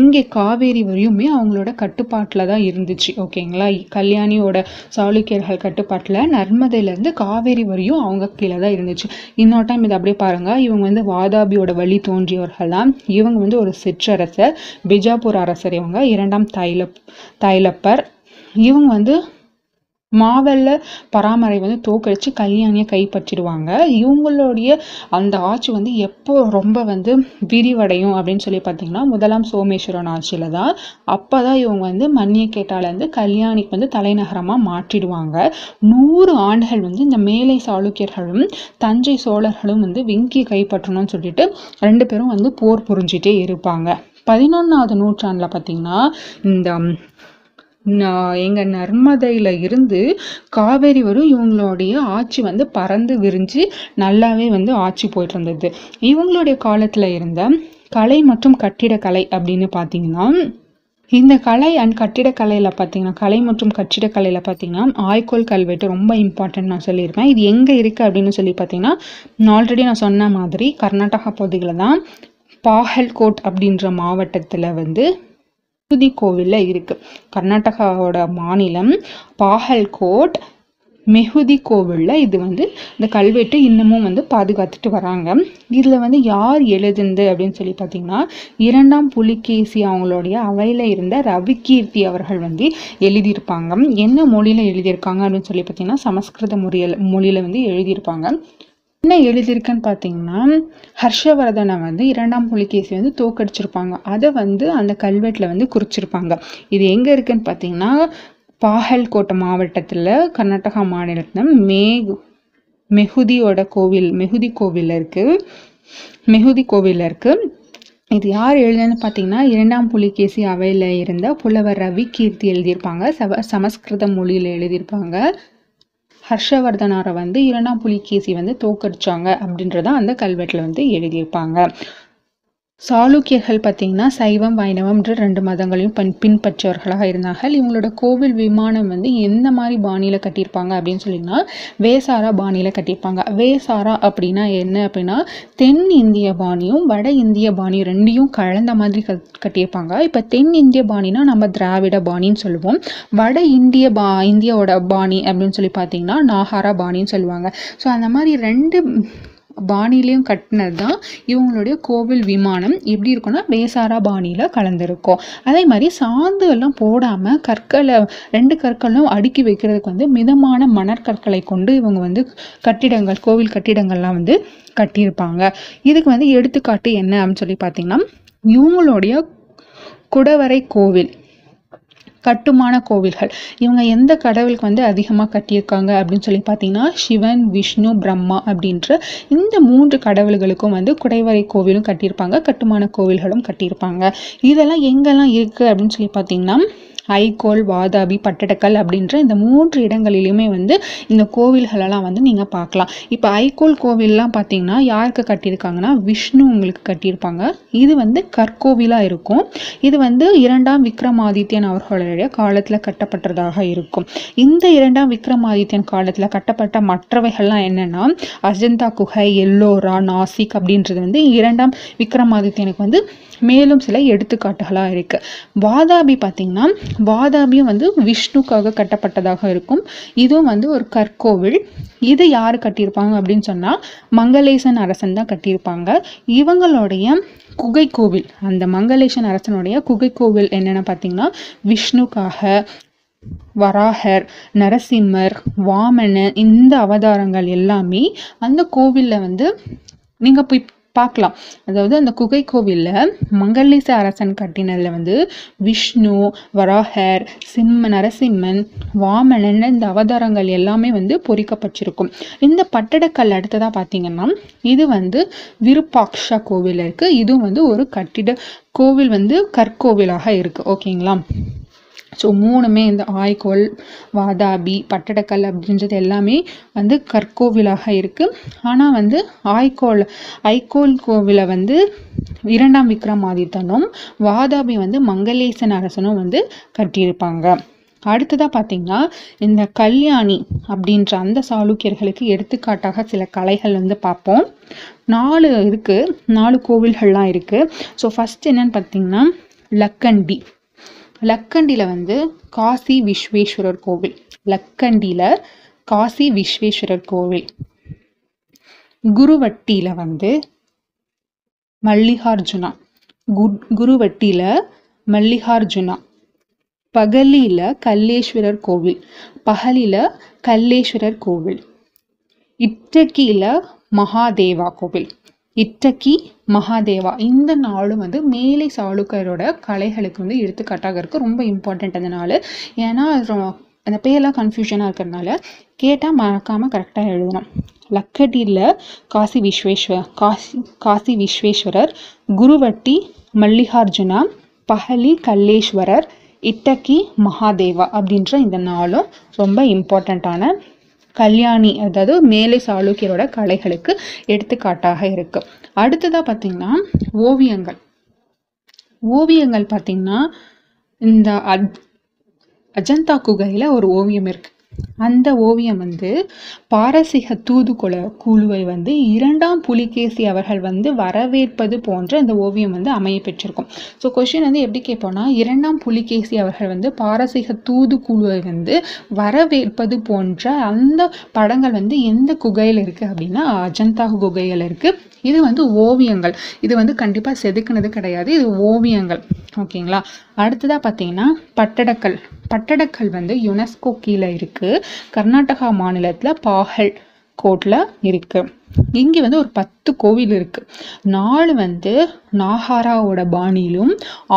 இங்கே காவேரி வரையுமே அவங்களோட கட்டுப்பாட்டில் தான் இருந்துச்சு. ஓகேங்களா கல்யாணியோட சாளுக்கியர்கள் கட்டுப்பாட்டில் நர்மதையிலேருந்து காவேரி வரையும் அவங்க கீழே தான் இருந்துச்சு. இன்னொரு டைம் இதை அப்படியே பாருங்கள் இவங்க வந்து வாதாபியோட வழி தோன்றியவர்கள் தான். இவங்க வந்து ஒரு சிற்றரசர் பிஜாப்பூர் அரசர் இவங்க. இரண்டாம் தைலப் தைலப்பர். இவங்க வந்து மாவெல்ல பராமரை வந்து தோக்கடிச்சு கல்யாணியை கைப்பற்றிடுவாங்க. இவங்களுடைய அந்த ஆட்சி வந்து எப்போ ரொம்ப வந்து விரிவடையும் அப்படின்னு சொல்லி பார்த்தீங்கன்னா முதலாம் சோமேஸ்வரன் ஆட்சியில் தான். அப்போ தான் இவங்க வந்து மன்னியக்கேட்டாலேருந்து கல்யாணிக்கு வந்து தலைநகரமாக மாற்றிடுவாங்க. நூறு ஆண்டுகள் வந்து இந்த மேலை சாளுக்கியர்களும் தஞ்சை சோழர்களும் வந்து வெங்கியை கைப்பற்றணும்னு சொல்லிட்டு ரெண்டு பேரும் வந்து போர் புரிஞ்சிட்டே இருப்பாங்க. பதினொன்றாவது நூற்றாண்டில் பார்த்தீங்கன்னா இந்த நான் எங்கள் நர்மதையில் இருந்து காவேரி வரும் இவங்களுடைய ஆட்சி வந்து பறந்து விரிஞ்சு நல்லாவே வந்து ஆட்சி போயிட்டு இருந்தது. இவங்களுடைய காலத்தில் இருந்த கலை மற்றும் கட்டிடக்கலை அப்படின்னு பார்த்தீங்கன்னா இந்த கலை அண்ட் கட்டிடக்கலையில் பார்த்தீங்கன்னா கலை மற்றும் கட்டிடக்கலையில் பார்த்தீங்கன்னா ஆய்கோல் கல்வெட்டு ரொம்ப இம்பார்ட்டன்ட் நான் சொல்லியிருப்பேன் இது எங்கே இருக்குது அப்படின்னு சொல்லி பார்த்தீங்கன்னா ஆல்ரெடி நான் சொன்ன மாதிரி கர்நாடகா பகுதியில் தான் பாகல்கோட் அப்படின்ற மாவட்டத்தில் வந்து மெஹுதி கோவிலில் இருக்குது கர்நாடகாவோட மாநிலம் பாகல்கோட் மெகுதி கோவிலில் இது வந்து இந்த கல்வெட்டு இன்னமும் வந்து பாதுகாத்துட்டு வராங்க. இதில் வந்து யார் எழுதுந்து அப்படின்னு சொல்லி பார்த்தீங்கன்னா இரண்டாம் புலிகேசி அவங்களுடைய அவையில் இருந்த ரவிகீர்த்தி அவர்கள் வந்து எழுதியிருப்பாங்க. என்ன மொழியில் எழுதியிருக்காங்க அப்படின்னு சொல்லி பார்த்தீங்கன்னா சமஸ்கிருத மொழியில் மொழியில் வந்து எழுதியிருப்பாங்க. என்ன எழுதியிருக்குன்னு பார்த்தீங்கன்னா ஹர்ஷவர்தனை வந்து இரண்டாம் புலிகேசி வந்து தோக்கடிச்சிருப்பாங்க அதை வந்து அந்த கல்வெட்டில் வந்து குறிச்சிருப்பாங்க. இது எங்கே இருக்குன்னு பார்த்தீங்கன்னா பாகல்கோட்டை மாவட்டத்தில் கர்நாடகா மாநிலத்தில் மேகு மெகுதியோட கோவில் மெகுதி கோவில் இருக்குது மெகுதி கோவில் இருக்குது இது யார் எழுதுன்னு பார்த்தீங்கன்னா இரண்டாம் புலிகேசி அவையில் இருந்த புலவர் ரவி கீர்த்தி எழுதியிருப்பாங்க. சவ சமஸ்கிருத மொழியில் எழுதியிருப்பாங்க. ஹர்ஷவர்தனாரை வந்து இரண்டாம் புலிகேசி வந்து தோக்கடிச்சாங்க அப்படின்றத அந்த கல்வெட்டில் வந்து எழுதியிருப்பாங்க. சாளுக்கியர்கள் பார்த்திங்கன்னா சைவம் வைணவம்ன்ற ரெண்டு மதங்களையும் பின் பின்பற்றவர்களாக இருந்தார்கள். இவங்களோட கோவில் விமானம் வந்து எந்த மாதிரி பாணியில் கட்டியிருப்பாங்க அப்படின்னு சொல்லிங்கன்னா வேசாரா பாணியில் கட்டியிருப்பாங்க. வேசாரா அப்படின்னா என்ன அப்படின்னா தென் இந்திய பாணியும் வட இந்திய பாணியும் ரெண்டையும் கலந்த மாதிரி கட் கட்டியிருப்பாங்க. இப்போ தென் இந்திய பாணினா நம்ம திராவிட பாணின்னு சொல்லுவோம். வட இந்திய பா இந்தியாவோட பாணி அப்படின்னு சொல்லி பார்த்தீங்கன்னா நாகாரா பாணின்னு சொல்லுவாங்க. ஸோ அந்த மாதிரி ரெண்டு பாணிலையும் கட்டினது தான் இவங்களுடைய கோவில் விமானம். எப்படி இருக்கும்னா வேசாரா பாணியில் கலந்துருக்கும். அதே மாதிரி சாந்து எல்லாம் போடாமல் கற்களை ரெண்டு கற்களும் அடுக்கி வைக்கிறதுக்கு வந்து மிதமான மணற்கற்களை கொண்டு இவங்க வந்து கட்டிடங்கள் கோவில் கட்டிடங்கள்லாம் வந்து கட்டியிருப்பாங்க. இதுக்கு வந்து எடுத்துக்காட்டு என்ன அப்படின்னு சொல்லி பார்த்தீங்கன்னா இவங்களுடைய குடவரை கோவில். கட்டுமான கோவில்கள். இவங்க எந்த கடவுளுக்கு வந்து அதிகமாக கட்டியிருக்காங்க அப்படின்னு சொல்லி பார்த்தீங்கன்னா சிவன் விஷ்ணு பிரம்மா அப்படின்ற இந்த மூன்று கடவுள்களுக்கும் வந்து குடைவரை கோவிலும் கட்டியிருப்பாங்க கட்டுமான கோவில்களும் கட்டியிருப்பாங்க. இதெல்லாம் எங்கெல்லாம் இருக்குது அப்படின்னு சொல்லி பார்த்தீங்கன்னா ஐகோல் வாதாபி பட்டடக்கல் அப்படின்ற இந்த மூன்று இடங்களிலுமே வந்து இந்த கோவில்களெல்லாம் வந்து நீங்கள் பார்க்கலாம். இப்போ ஐகோல் கோவில்லாம் பார்த்தீங்கன்னா யாருக்கு கட்டியிருக்காங்கன்னா விஷ்ணு உங்களுக்கு கட்டியிருப்பாங்க. இது வந்து கற்கோவிலாக இருக்கும். இது வந்து இரண்டாம் விக்ரமாதித்யன் அவர்களுடைய காலத்தில் கட்டப்பட்டதாக இருக்கும். இந்த இரண்டாம் விக்ரமாதித்யன் காலத்தில் கட்டப்பட்ட மற்றவைகள்லாம் என்னென்னா அஜந்தா குகை எல்லோரா நாசிக் அப்படின்றது வந்து இரண்டாம் விக்ரமாதித்யனுக்கு வந்து மேலும் சில எடுத்துக்காட்டுகளாக இருக்குது வாதாபி பார்த்திங்கன்னா வாதாபியும் வந்து விஷ்ணுக்காக கட்டப்பட்டதாக இருக்கும். இதுவும் வந்து ஒரு கற்கோவில். இது யார் கட்டியிருப்பாங்க அப்படின்னு சொன்னால் மங்களேசன் அரசன் தான் கட்டியிருப்பாங்க. இவங்களுடைய குகை கோவில் அந்த மங்களேசன் அரசனுடைய குகை கோவில் என்னென்னு பார்த்தீங்கன்னா விஷ்ணுக்காக வராகர் நரசிம்மர் வாமனன் இந்த அவதாரங்கள் எல்லாமே அந்த கோவிலில் வந்து நீங்கள் போய் பார்க்கலாம். அதாவது அந்த குகை கோவிலில் மங்களேச அரசன் கட்டினதில் வந்து விஷ்ணு வராகர் சிம்ம நரசிம்மன் வாமனன் இந்த அவதாரங்கள் எல்லாமே வந்து பொறிக்கப்பட்டிருக்கும். இந்த பட்டடக்கல் அடுத்ததாக பார்த்தீங்கன்னா இது வந்து விருப்பாக்ஷா கோவில் இருக்குது இதுவும் வந்து ஒரு கட்டிட கோவில் வந்து கற்கோவிலாக இருக்குது ஓகேங்களா? ஸோ மூணுமே இந்த ஆய்கோல் வாதாபி பட்டடக்கல் அப்படின்றது எல்லாமே வந்து கற்கோவிலாக இருக்குது ஆனால் வந்து ஆய்கோல் ஐகோல் கோவிலை வந்து இரண்டாம் விக்ரமாதித்தனும் வாதாபி வந்து மங்களேசன் அரசனும் வந்து கட்டியிருப்பாங்க. அடுத்ததாக பார்த்தீங்கன்னா இந்த கல்யாணி அப்படின்ற அந்த சாளுக்கியர்களுக்கு எடுத்துக்காட்டாக சில கலைகள் வந்து பார்ப்போம். நாலு இருக்குது நாலு கோவில்கள்லாம் இருக்குது ஸோ ஃபஸ்ட் என்னன்னு பார்த்தீங்கன்னா லக்கண்டி. லக்கண்டியில் வந்து காசி விஸ்வேஸ்வரர் கோவில். லக்கண்டியில் காசி விஸ்வேஸ்வரர் கோவில். குருவட்டியில் வந்து மல்லிகார்ஜுனா. குட் குருவட்டியில் மல்லிகார்ஜுனா. பகலியில் கல்லேஸ்வரர் கோவில். பகலில் கல்லேஸ்வரர் கோவில். இட்டக்கியில் மகாதேவா கோவில். இட்டக்கி மகாதேவா. இந்த நாளும் வந்து மேலை சாளுக்கரோட கலைகளுக்கு வந்து எடுத்துக்காட்டாக இருக்குது ரொம்ப இம்பார்ட்டண்ட் அந்த நாள். ஏன்னா அந்த பேரெல்லாம் கன்ஃபியூஷனாக இருக்கிறதுனால கேட்டால் மறக்காமல் கரெக்டாக எழுதணும். லக்கடியில் காசி விஸ்வேஸ்வர் காசி காசி விஸ்வேஸ்வரர் குருவட்டி மல்லிகார்ஜுனா பஹலி கல்லேஸ்வரர் இட்டக்கி மகாதேவா அப்படின்ற இந்த நாளும் ரொம்ப இம்பார்ட்டண்ட்டான கல்யாணி அதாவது மேலை சாளுக்கியரோட கலைகளுக்கு எடுத்துக்காட்டாக இருக்கு. அடுத்ததாக பார்த்தீங்கன்னா ஓவியங்கள். ஓவியங்கள் பார்த்தீங்கன்னா இந்த அஜ் அஜந்தா குகையில் ஒரு ஓவியம் இருக்கு. அந்த ஓவியம் வந்து பாரசீக தூதுக்குல குழுவை வந்து இரண்டாம் புலிகேசி அவர்கள் வந்து வரவேற்பது போன்ற அந்த ஓவியம் வந்து அமைய பெற்றிருக்கும். ஸோ கொஷின் வந்து எப்படி கேட்போம்னா இரண்டாம் புலிகேசி அவர்கள் வந்து பாரசீக தூது குழுவை வந்து வரவேற்பது போன்ற அந்த படங்கள் வந்து எந்த குகையில் இருக்குது அப்படின்னா அஜந்தா குகையில் இருக்குது இது வந்து ஓவியங்கள். இது வந்து கண்டிப்பாக செதுக்குனது கிடையாது. இது ஓவியங்கள். ஓகேங்களா? அடுத்ததாக பார்த்தீங்கன்னா பட்டடக்கல். பட்டடக்கல் வந்து யுனெஸ்கோ கீழே இருக்குது கர்நாடகா மாநிலத்தில் பாகல் கோட்டில் இருக்குது இங்கே வந்து ஒரு பத்து கோவில் இருக்குது நாலு வந்து நாகாராவோட பாணியிலும்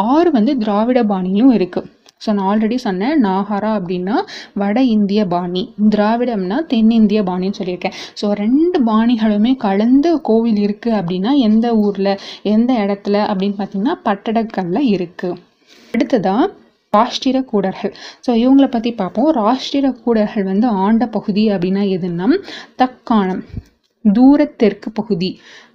ஆறு வந்து திராவிட பாணியிலும் இருக்குது ஸோ நான் ஆல்ரெடி சொன்னேன் நாகாரா அப்படின்னா வட இந்திய பாணி திராவிடம்னா தென்னிந்திய பாணின்னு சொல்லியிருக்கேன். ஸோ ரெண்டு பாணிகளுமே கலந்து கோவில் இருக்குது அப்படின்னா எந்த ஊரில் எந்த இடத்துல அப்படின்னு பார்த்தீங்கன்னா பட்டடக்கல்ல இருக்குது அடுத்ததாக ராஷ்டிர கூடர்கள். ஸோ இவங்களை பற்றி பார்ப்போம். ராஷ்டிர கூடர்கள் வந்து ஆண்ட பகுதி அப்படின்னா எதுன்னா தக்காணம். தூர தெற்கு பகுதி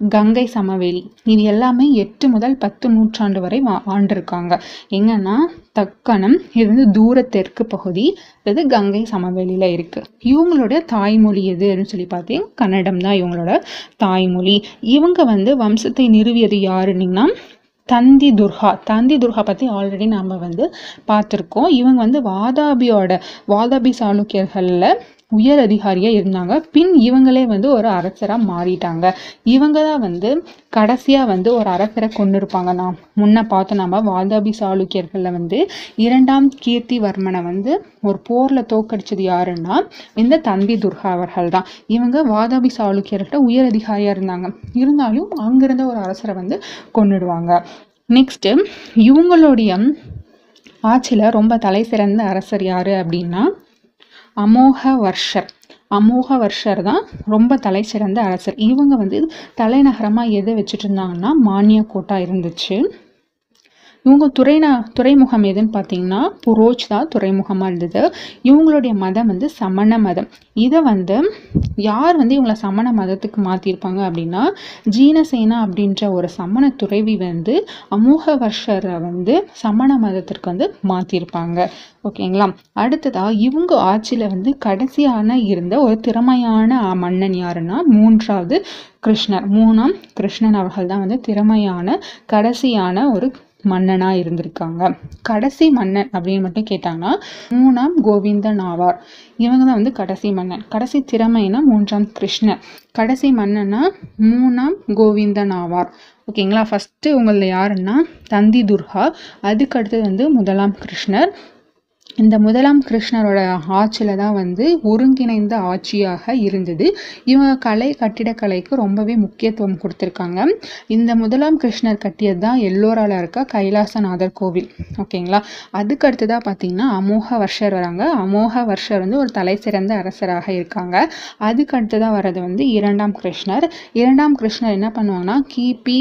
கங்கை சமவெளி. இது எல்லாமே எட்டு முதல் பத்து நூற்றாண்டு வரை வா- ஆண்டிருக்காங்க எங்கன்னா தக்கணம் இது வந்து தூர தெற்கு பகுதி இது கங்கை சமவெளியில் இருக்குது இவங்களோட தாய்மொழி எது அப்படின்னு சொல்லி பார்த்தீங்கன்னா கன்னடம் தான் இவங்களோட தாய்மொழி. இவங்க வந்து வம்சத்தை நிறுவியது யாருன்னீங்கன்னா தந்தி துர்கா. தந்தி துர்கா பற்றி ஆல்ரெடி நாம் வந்து பார்த்துருக்கோம். இவங்க வந்து வாதாபியோட வாதாபி சாளுக்கியர்களில் உயர் அதிகாரியாக இருந்தாங்க. பின் இவங்களே வந்து ஒரு அரசராக மாறிட்டாங்க. இவங்க தான் வந்து கடைசியாக வந்து ஒரு அரசரை கொண்டு இருப்பாங்க நாம் முன்ன பார்த்து நம்ம வாதாபி சாளுக்கியர்களில் வந்து இரண்டாம் கீர்த்திவர்மனை வந்து ஒரு போரில் தோக்கடிச்சது யாருன்னா இந்த தந்தி துர்கா அவர்கள் தான் இவங்க வாதாபி சாளுக்கியர்கிட்ட உயர் அதிகாரியாக இருந்தாங்க. இருந்தாலும் அங்கிருந்த ஒரு அரசரை வந்து கொண்டுடுவாங்க நெக்ஸ்ட்டு இவங்களுடைய ஆட்சியில் ரொம்ப தலை சிறந்த அரசர் யார் அப்படின்னா அமோக வர்ஷர் அமோக வர்ஷர் தான் ரொம்ப தலை சிறந்த அரசர். இவங்க வந்து தலைநகரமாக எதை வச்சுட்டு இருந்தாங்கன்னா மானியக்கோட்டா இருந்துச்சு. இவங்க துறைனா துறைமுகம் எதுன்னு பார்த்தீங்கன்னா புரோஜ் தான் துறைமுகமாக இருந்தது. இவங்களுடைய மதம் வந்து சமண மதம். இதை வந்து யார் வந்து இவங்கள சமண மதத்துக்கு மாற்றிருப்பாங்க அப்படின்னா ஜீனசேனா அப்படின்ற ஒரு சமண துறவி வந்து அமோக வருஷரை வந்து சமண மதத்திற்கு வந்து மாற்றிருப்பாங்க ஓகேங்களா? அடுத்ததாக இவங்க ஆட்சியில் வந்து கடைசியான இருந்த ஒரு திறமையான மன்னன் யாருன்னா மூன்றாவது கிருஷ்ணர். மூணாம் கிருஷ்ணன் அவர்கள் தான் வந்து திறமையான கடைசியான ஒரு மன்னனாக இருந்திருக்காங்க. கடைசி மன்னன் அப்படின்னு மட்டும் கேட்டாங்கன்னா மூணாம் கோவிந்தன் ஆவார் இவங்க தான் வந்து கடைசி மன்னன். கடைசி திறமைனா மூன்றாம் கிருஷ்ணர் கடைசி மன்னனா மூணாம் கோவிந்தன் ஆவார் ஓகேங்களா? ஃபஸ்ட்டு உங்களில் யாருன்னா தந்தி துர்கா. அதுக்கு அடுத்தது வந்து முதலாம் கிருஷ்ணர். இந்த முதலாம் கிருஷ்ணரோட ஆட்சியில் தான் வந்து ஒருங்கிணைந்த ஆட்சியாக இருந்தது. இவங்க கலை கட்டிடக்கலைக்கு ரொம்பவே முக்கியத்துவம் கொடுத்துருக்காங்க. இந்த முதலாம் கிருஷ்ணர் கட்டியது தான் எல்லோரால் இருக்க கைலாசநாதர் கோவில். ஓகேங்களா அதுக்கு அடுத்ததாக பார்த்தீங்கன்னா அமோக வர்ஷர் வராங்க. அமோக வர்ஷர் வந்து ஒரு தலை சிறந்த அரசராக இருக்காங்க. அதுக்கு அடுத்ததாக வர்றது வந்து இரண்டாம் கிருஷ்ணர். இரண்டாம் கிருஷ்ணர் என்ன பண்ணுவாங்கன்னா கிபி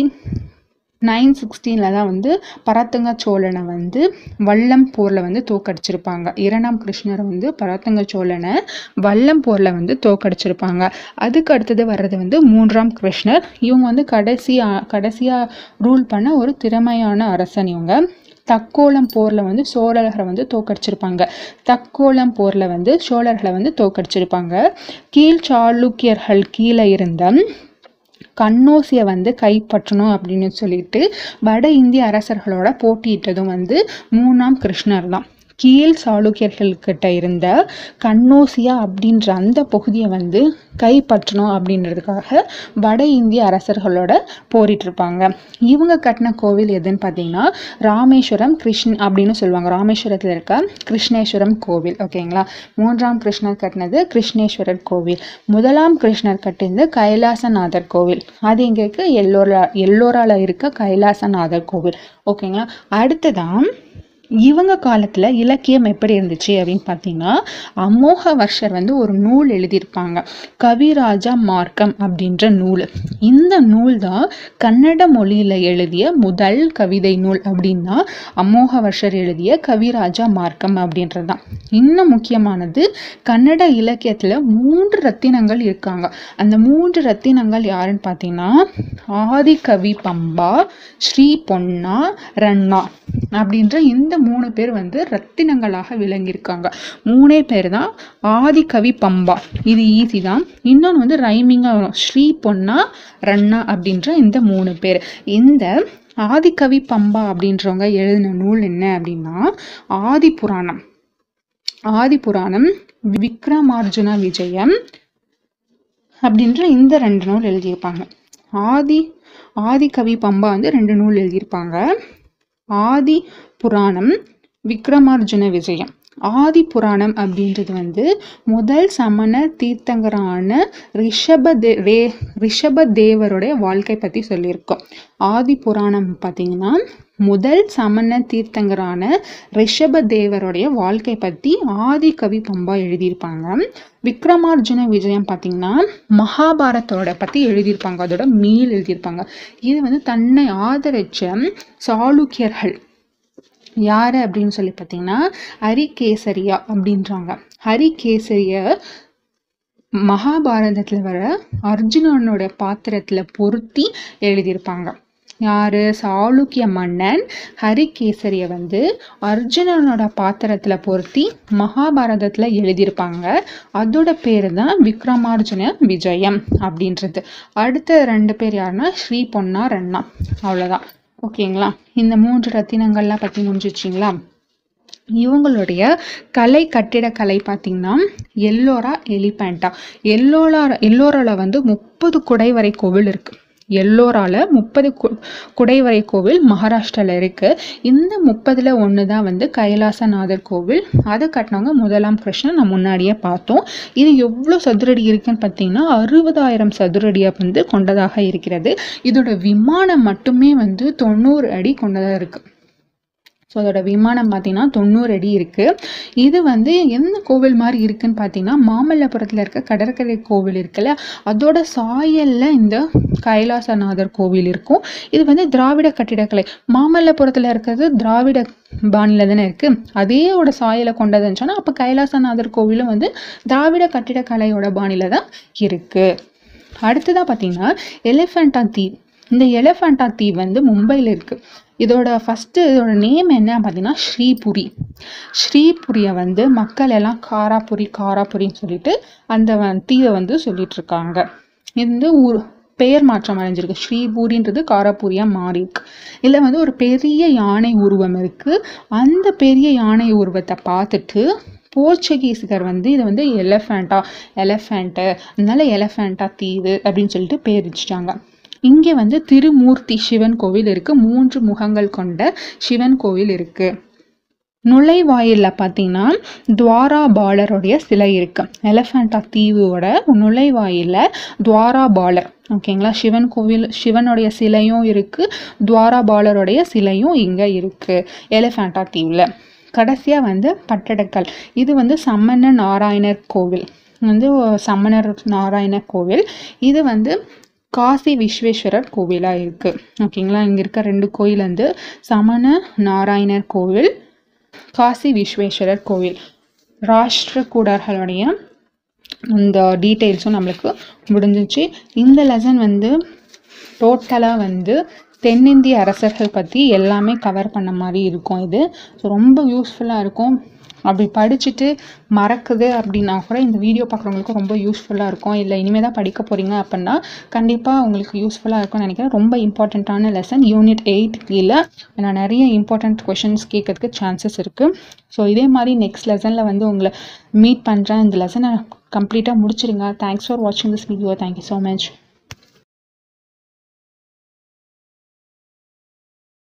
நைன் சிக்ஸ்டீனில் தான் வந்து பராத்தங்க சோழனை வந்து வல்லம் போரில் வந்து தோக்கடிச்சிருப்பாங்க இரண்டாம் கிருஷ்ணரை வந்து பராத்தங்க சோழனை வல்லம் போரில் வந்து தோக்கடிச்சிருப்பாங்க அதுக்கு அடுத்தது வர்றது வந்து மூன்றாம் கிருஷ்ணர். இவங்க வந்து கடைசியாக கடைசியாக ரூல் பண்ண ஒரு திறமையான அரசன் இவங்க. தக்கோலம் போரில் வந்து சோழர்களை வந்து தோக்கடிச்சிருப்பாங்க தக்கோலம் போரில் வந்து சோழர்களை வந்து தோக்கடிச்சிருப்பாங்க கீழ் சாளுக்கியர்கள் கீழே இருந்த கண்ணோசியை வந்து கைப்பற்றணும் அப்படின்னு சொல்லிட்டு வட இந்திய அரசர்களோட போட்டியிட்டதும் வந்து மூணாம் கிருஷ்ணர் தான். கீழ் சாளுக்கியர்கள்கிட்ட இருந்த கண்ணோசியா அப்படின்ற அந்த பகுதியை வந்து கைப்பற்றணும் அப்படின்றதுக்காக வட இந்திய அரசர்களோட போரிட்டிருப்பாங்க இவங்க கட்டின கோவில் எதுன்னு பார்த்தீங்கன்னா ராமேஸ்வரம் கிருஷ்ண அப்படின்னு சொல்லுவாங்க. ராமேஸ்வரத்தில் இருக்க கிருஷ்ணேஸ்வரம் கோவில் ஓகேங்களா? மூன்றாம் கிருஷ்ணர் கட்டினது கிருஷ்ணேஸ்வரர் கோவில். முதலாம் கிருஷ்ணர் கட்டினது கைலாசநாதர் கோவில். அது எங்கே இருக்கு? எல்லோரா எல்லோரால இருக்க கைலாசநாதர் கோவில் ஓகேங்களா? அடுத்ததான் இவங்க காலத்தில் இலக்கியம் எப்படி இருந்துச்சு அப்படின்னு பார்த்தீங்கன்னா அமோக வர்ஷர் வந்து ஒரு நூல் எழுதியிருப்பாங்க. கவிராஜா மார்க்கம் அப்படின்ற நூல். இந்த நூல் தான் கன்னட மொழியில் எழுதிய முதல் கவிதை நூல் அப்படின்னா அமோக வர்ஷர் எழுதிய கவிராஜா மார்க்கம் அப்படின்றது தான் இன்னும் முக்கியமானது கன்னட இலக்கியத்தில் மூன்று ரத்தினங்கள் இருக்காங்க. அந்த மூன்று ரத்தினங்கள் யாருன்னு பார்த்தீங்கன்னா ஆதிகவி பம்பா ஸ்ரீ பொன்னா ரண்ணா அப்படின்ற இந்த மூணு பேர் வந்து ரத்தினங்களாக விளங்கியிருக்காங்க. மூணே பேர் தான் ஆதிகவி பம்பா. இது ஈஸி தான். இன்னொன்று வந்து ரைமிங்காக வரும். ஸ்ரீ பொன்னா ரண்ணா அப்படின்ற இந்த மூணு பேர். இந்த ஆதிகவி பம்பா அப்படின்றவங்க எழுதின நூல் என்ன அப்படின்னா ஆதி புராணம். ஆதி புராணம் விக்ரமார்ஜுன விஜயம் அப்படின்ற இந்த ரெண்டு நூல் எழுதியிருப்பாங்க. ஆதி ஆதிகவி பம்பா வந்து ரெண்டு நூல் எழுதியிருப்பாங்க. ஆதி புராணம் விக்ரமார்ஜுன விஜயம். ஆதி புராணம் அப்படின்றது வந்து முதல் சமண தீர்த்தங்கரான ரிஷப தே ரே ரிஷப தேவருடைய வாழ்க்கை பற்றி சொல்லியிருக்கோம். ஆதி புராணம் பார்த்தீங்கன்னா முதல் சமண தீர்த்தங்கரான ரிஷப தேவருடைய வாழ்க்கை பற்றி ஆதி கவி பம்பா எழுதியிருப்பாங்க. விக்ரமார்ஜுன விஜயம் பார்த்தீங்கன்னா மகாபாரத்தோட பற்றி எழுதியிருப்பாங்க. அதோட மீள் எழுதியிருப்பாங்க. இது வந்து தன்னை ஆதரிச்ச சாளுக்கியர்கள். யார் அப்படின்னு சொல்லி பார்த்தீங்கன்னா ஹரிகேசரியா அப்படின்றாங்க. ஹரிகேசரிய மகாபாரதத்தில் வர அர்ஜுனனோட பாத்திரத்தில் பொருத்தி எழுதியிருப்பாங்க. யார்? சாளுக்கிய மன்னன். ஹரிகேசரிய வந்து அர்ஜுனனோட பாத்திரத்தில் பொருத்தி மகாபாரதத்தில் எழுதியிருப்பாங்க. அதோட பேர் தான் விக்ரமார்ஜுன விஜயம் அப்படின்றது. அடுத்த ரெண்டு பேர் யாருன்னா ஸ்ரீ பொன்னா ரண்ணா அவ்வளோதான் ஓகேங்களா? இந்த மூன்று ரத்தினங்கள்லாம் பற்றி முடிஞ்சிச்சிங்களா இவங்களுடைய கலை கட்டிடக்கலை பார்த்திங்கன்னா எல்லோரா எலிபேண்டா எல்லோரா எல்லோரால வந்து முப்பது குடைவரை கோவில் இருக்குது எல்லோரால முப்பது கு குடைவரை கோவில் மகாராஷ்டிராவில் இருக்குது இந்த முப்பதில் ஒன்று தான் வந்து கைலாசநாதர் கோவில். அதை கட்டினவங்க முதலாம் கிருஷ்ணன் நான் முன்னாடியே பார்த்தோம். இது எவ்வளோ சதுரடி இருக்குன்னு பார்த்தீங்கன்னா அறுபதாயிரம் சதுரடியை வந்து கொண்டதாக இருக்கிறது. இதோட விமானம் மட்டுமே வந்து தொண்ணூறு அடி கொண்டதாக இருக்குது ஸோ அதோட விமானம் பார்த்தீங்கன்னா தொண்ணூறு அடி இருக்குது இது வந்து எந்த கோவில் மாதிரி இருக்குன்னு பார்த்தீங்கன்னா மாமல்லபுரத்தில் இருக்க கடற்கரை கோவில் இருக்குல்ல அதோட சாயலில் இந்த கைலாசநாதர் கோவில் இருக்கும். இது வந்து திராவிட கட்டிடக்கலை. மாமல்லபுரத்தில் இருக்கிறது திராவிட பாணியில் தானே இருக்குது அதேயோட சாயலை கொண்டதுன்னு சொன்னால் அப்போ கைலாசநாதர் கோவிலும் வந்து திராவிட கட்டிடக்கலையோட பாணியில் தான் இருக்குது அடுத்ததாக பார்த்தீங்கன்னா எலிஃபெண்டா தீ. இந்த எலஃபண்டா தீ வந்து மும்பையில் இருக்குது இதோட ஃபஸ்ட்டு இதோட நேம் என்ன பார்த்தீங்கன்னா ஸ்ரீபுரி. ஸ்ரீபுரியை வந்து மக்கள் எல்லாம் காராபுரி காராபுரின்னு சொல்லிட்டு அந்த தீவை வந்து சொல்லிட்டு இருக்காங்க. இது வந்து ஊர் பெயர் மாற்றம் அடைஞ்சிருக்கு. ஸ்ரீபூரின்றது காராபூரியாக மாறியிருக்கு இதில் வந்து ஒரு பெரிய யானை உருவம் இருக்குது அந்த பெரிய யானை உருவத்தை பார்த்துட்டு போர்ச்சுகீஸ்கர் வந்து இதை வந்து எலஃபெண்ட்டாக எலஃபேண்ட்டு அதனால எலஃபேண்டா தீவு அப்படின்னு சொல்லிட்டு பேர் வச்சுட்டாங்க. இங்கே வந்து திருமூர்த்தி சிவன் கோவில் இருக்குது மூன்று முகங்கள் கொண்ட சிவன் கோவில் இருக்குது நுழைவாயிலில் பார்த்தீங்கன்னா துவாரா பாலருடைய சிலை இருக்கு. எலஃபண்டா தீவோட நுழைவாயிலில் துவாரா பாலர் ஓகேங்களா சிவன் கோவில் சிவனுடைய சிலையும் இருக்குது துவாரா பாலருடைய சிலையும் இங்கே இருக்குது எலஃபண்டா தீவில் கடைசியாக வந்து பட்டடக்கல். இது வந்து சம்மண நாராயணர் கோவில். வந்து சம்மணர் நாராயணர் கோவில். இது வந்து காசி விஸ்வேஸ்வரர் கோவிலாக இருக்குது ஓகேங்களா இங்கே இருக்க ரெண்டு கோயில் வந்து சமண நாராயணர் கோவில் காசி விஸ்வேஸ்வரர் கோவில். ராஷ்டிரகூடர்களுடைய இந்த டீட்டெயில்ஸும் நம்மளுக்கு முடிஞ்சிச்சு. இந்த லெசன் வந்து டோட்டலாக வந்து தென்னிந்திய அரசர்கள் பற்றி எல்லாமே கவர் பண்ண மாதிரி இருக்கும் இது. ஸோ ரொம்ப யூஸ்ஃபுல்லாக இருக்கும். அப்படி படிச்சுட்டு மறக்குது அப்படின்னா கூட இந்த வீடியோ பார்க்குறவங்களுக்கு ரொம்ப யூஸ்ஃபுல்லாக இருக்கும். இல்லை இனிமேல் தான் படிக்க போகிறீங்க அப்படின்னா கண்டிப்பாக உங்களுக்கு யூஸ்ஃபுல்லாக இருக்கும்னு நினைக்கிறேன். ரொம்ப இம்பார்ட்டண்ட்டான லெசன் யூனிட் எயிட் கீழே நான் நிறைய இம்பார்ட்டண்ட் கொஷின்ஸ் கேட்கறதுக்கு சான்சஸ் இருக்குது ஸோ இதே மாதிரி நெக்ஸ்ட் லெசனில் வந்து உங்களை மீட் பண்ணுறேன் இந்த லெசனை கம்ப்ளீட்டாக முடிச்சிருங்க. தேங்க்ஸ் ஃபார் வாட்சிங் this video thank you so much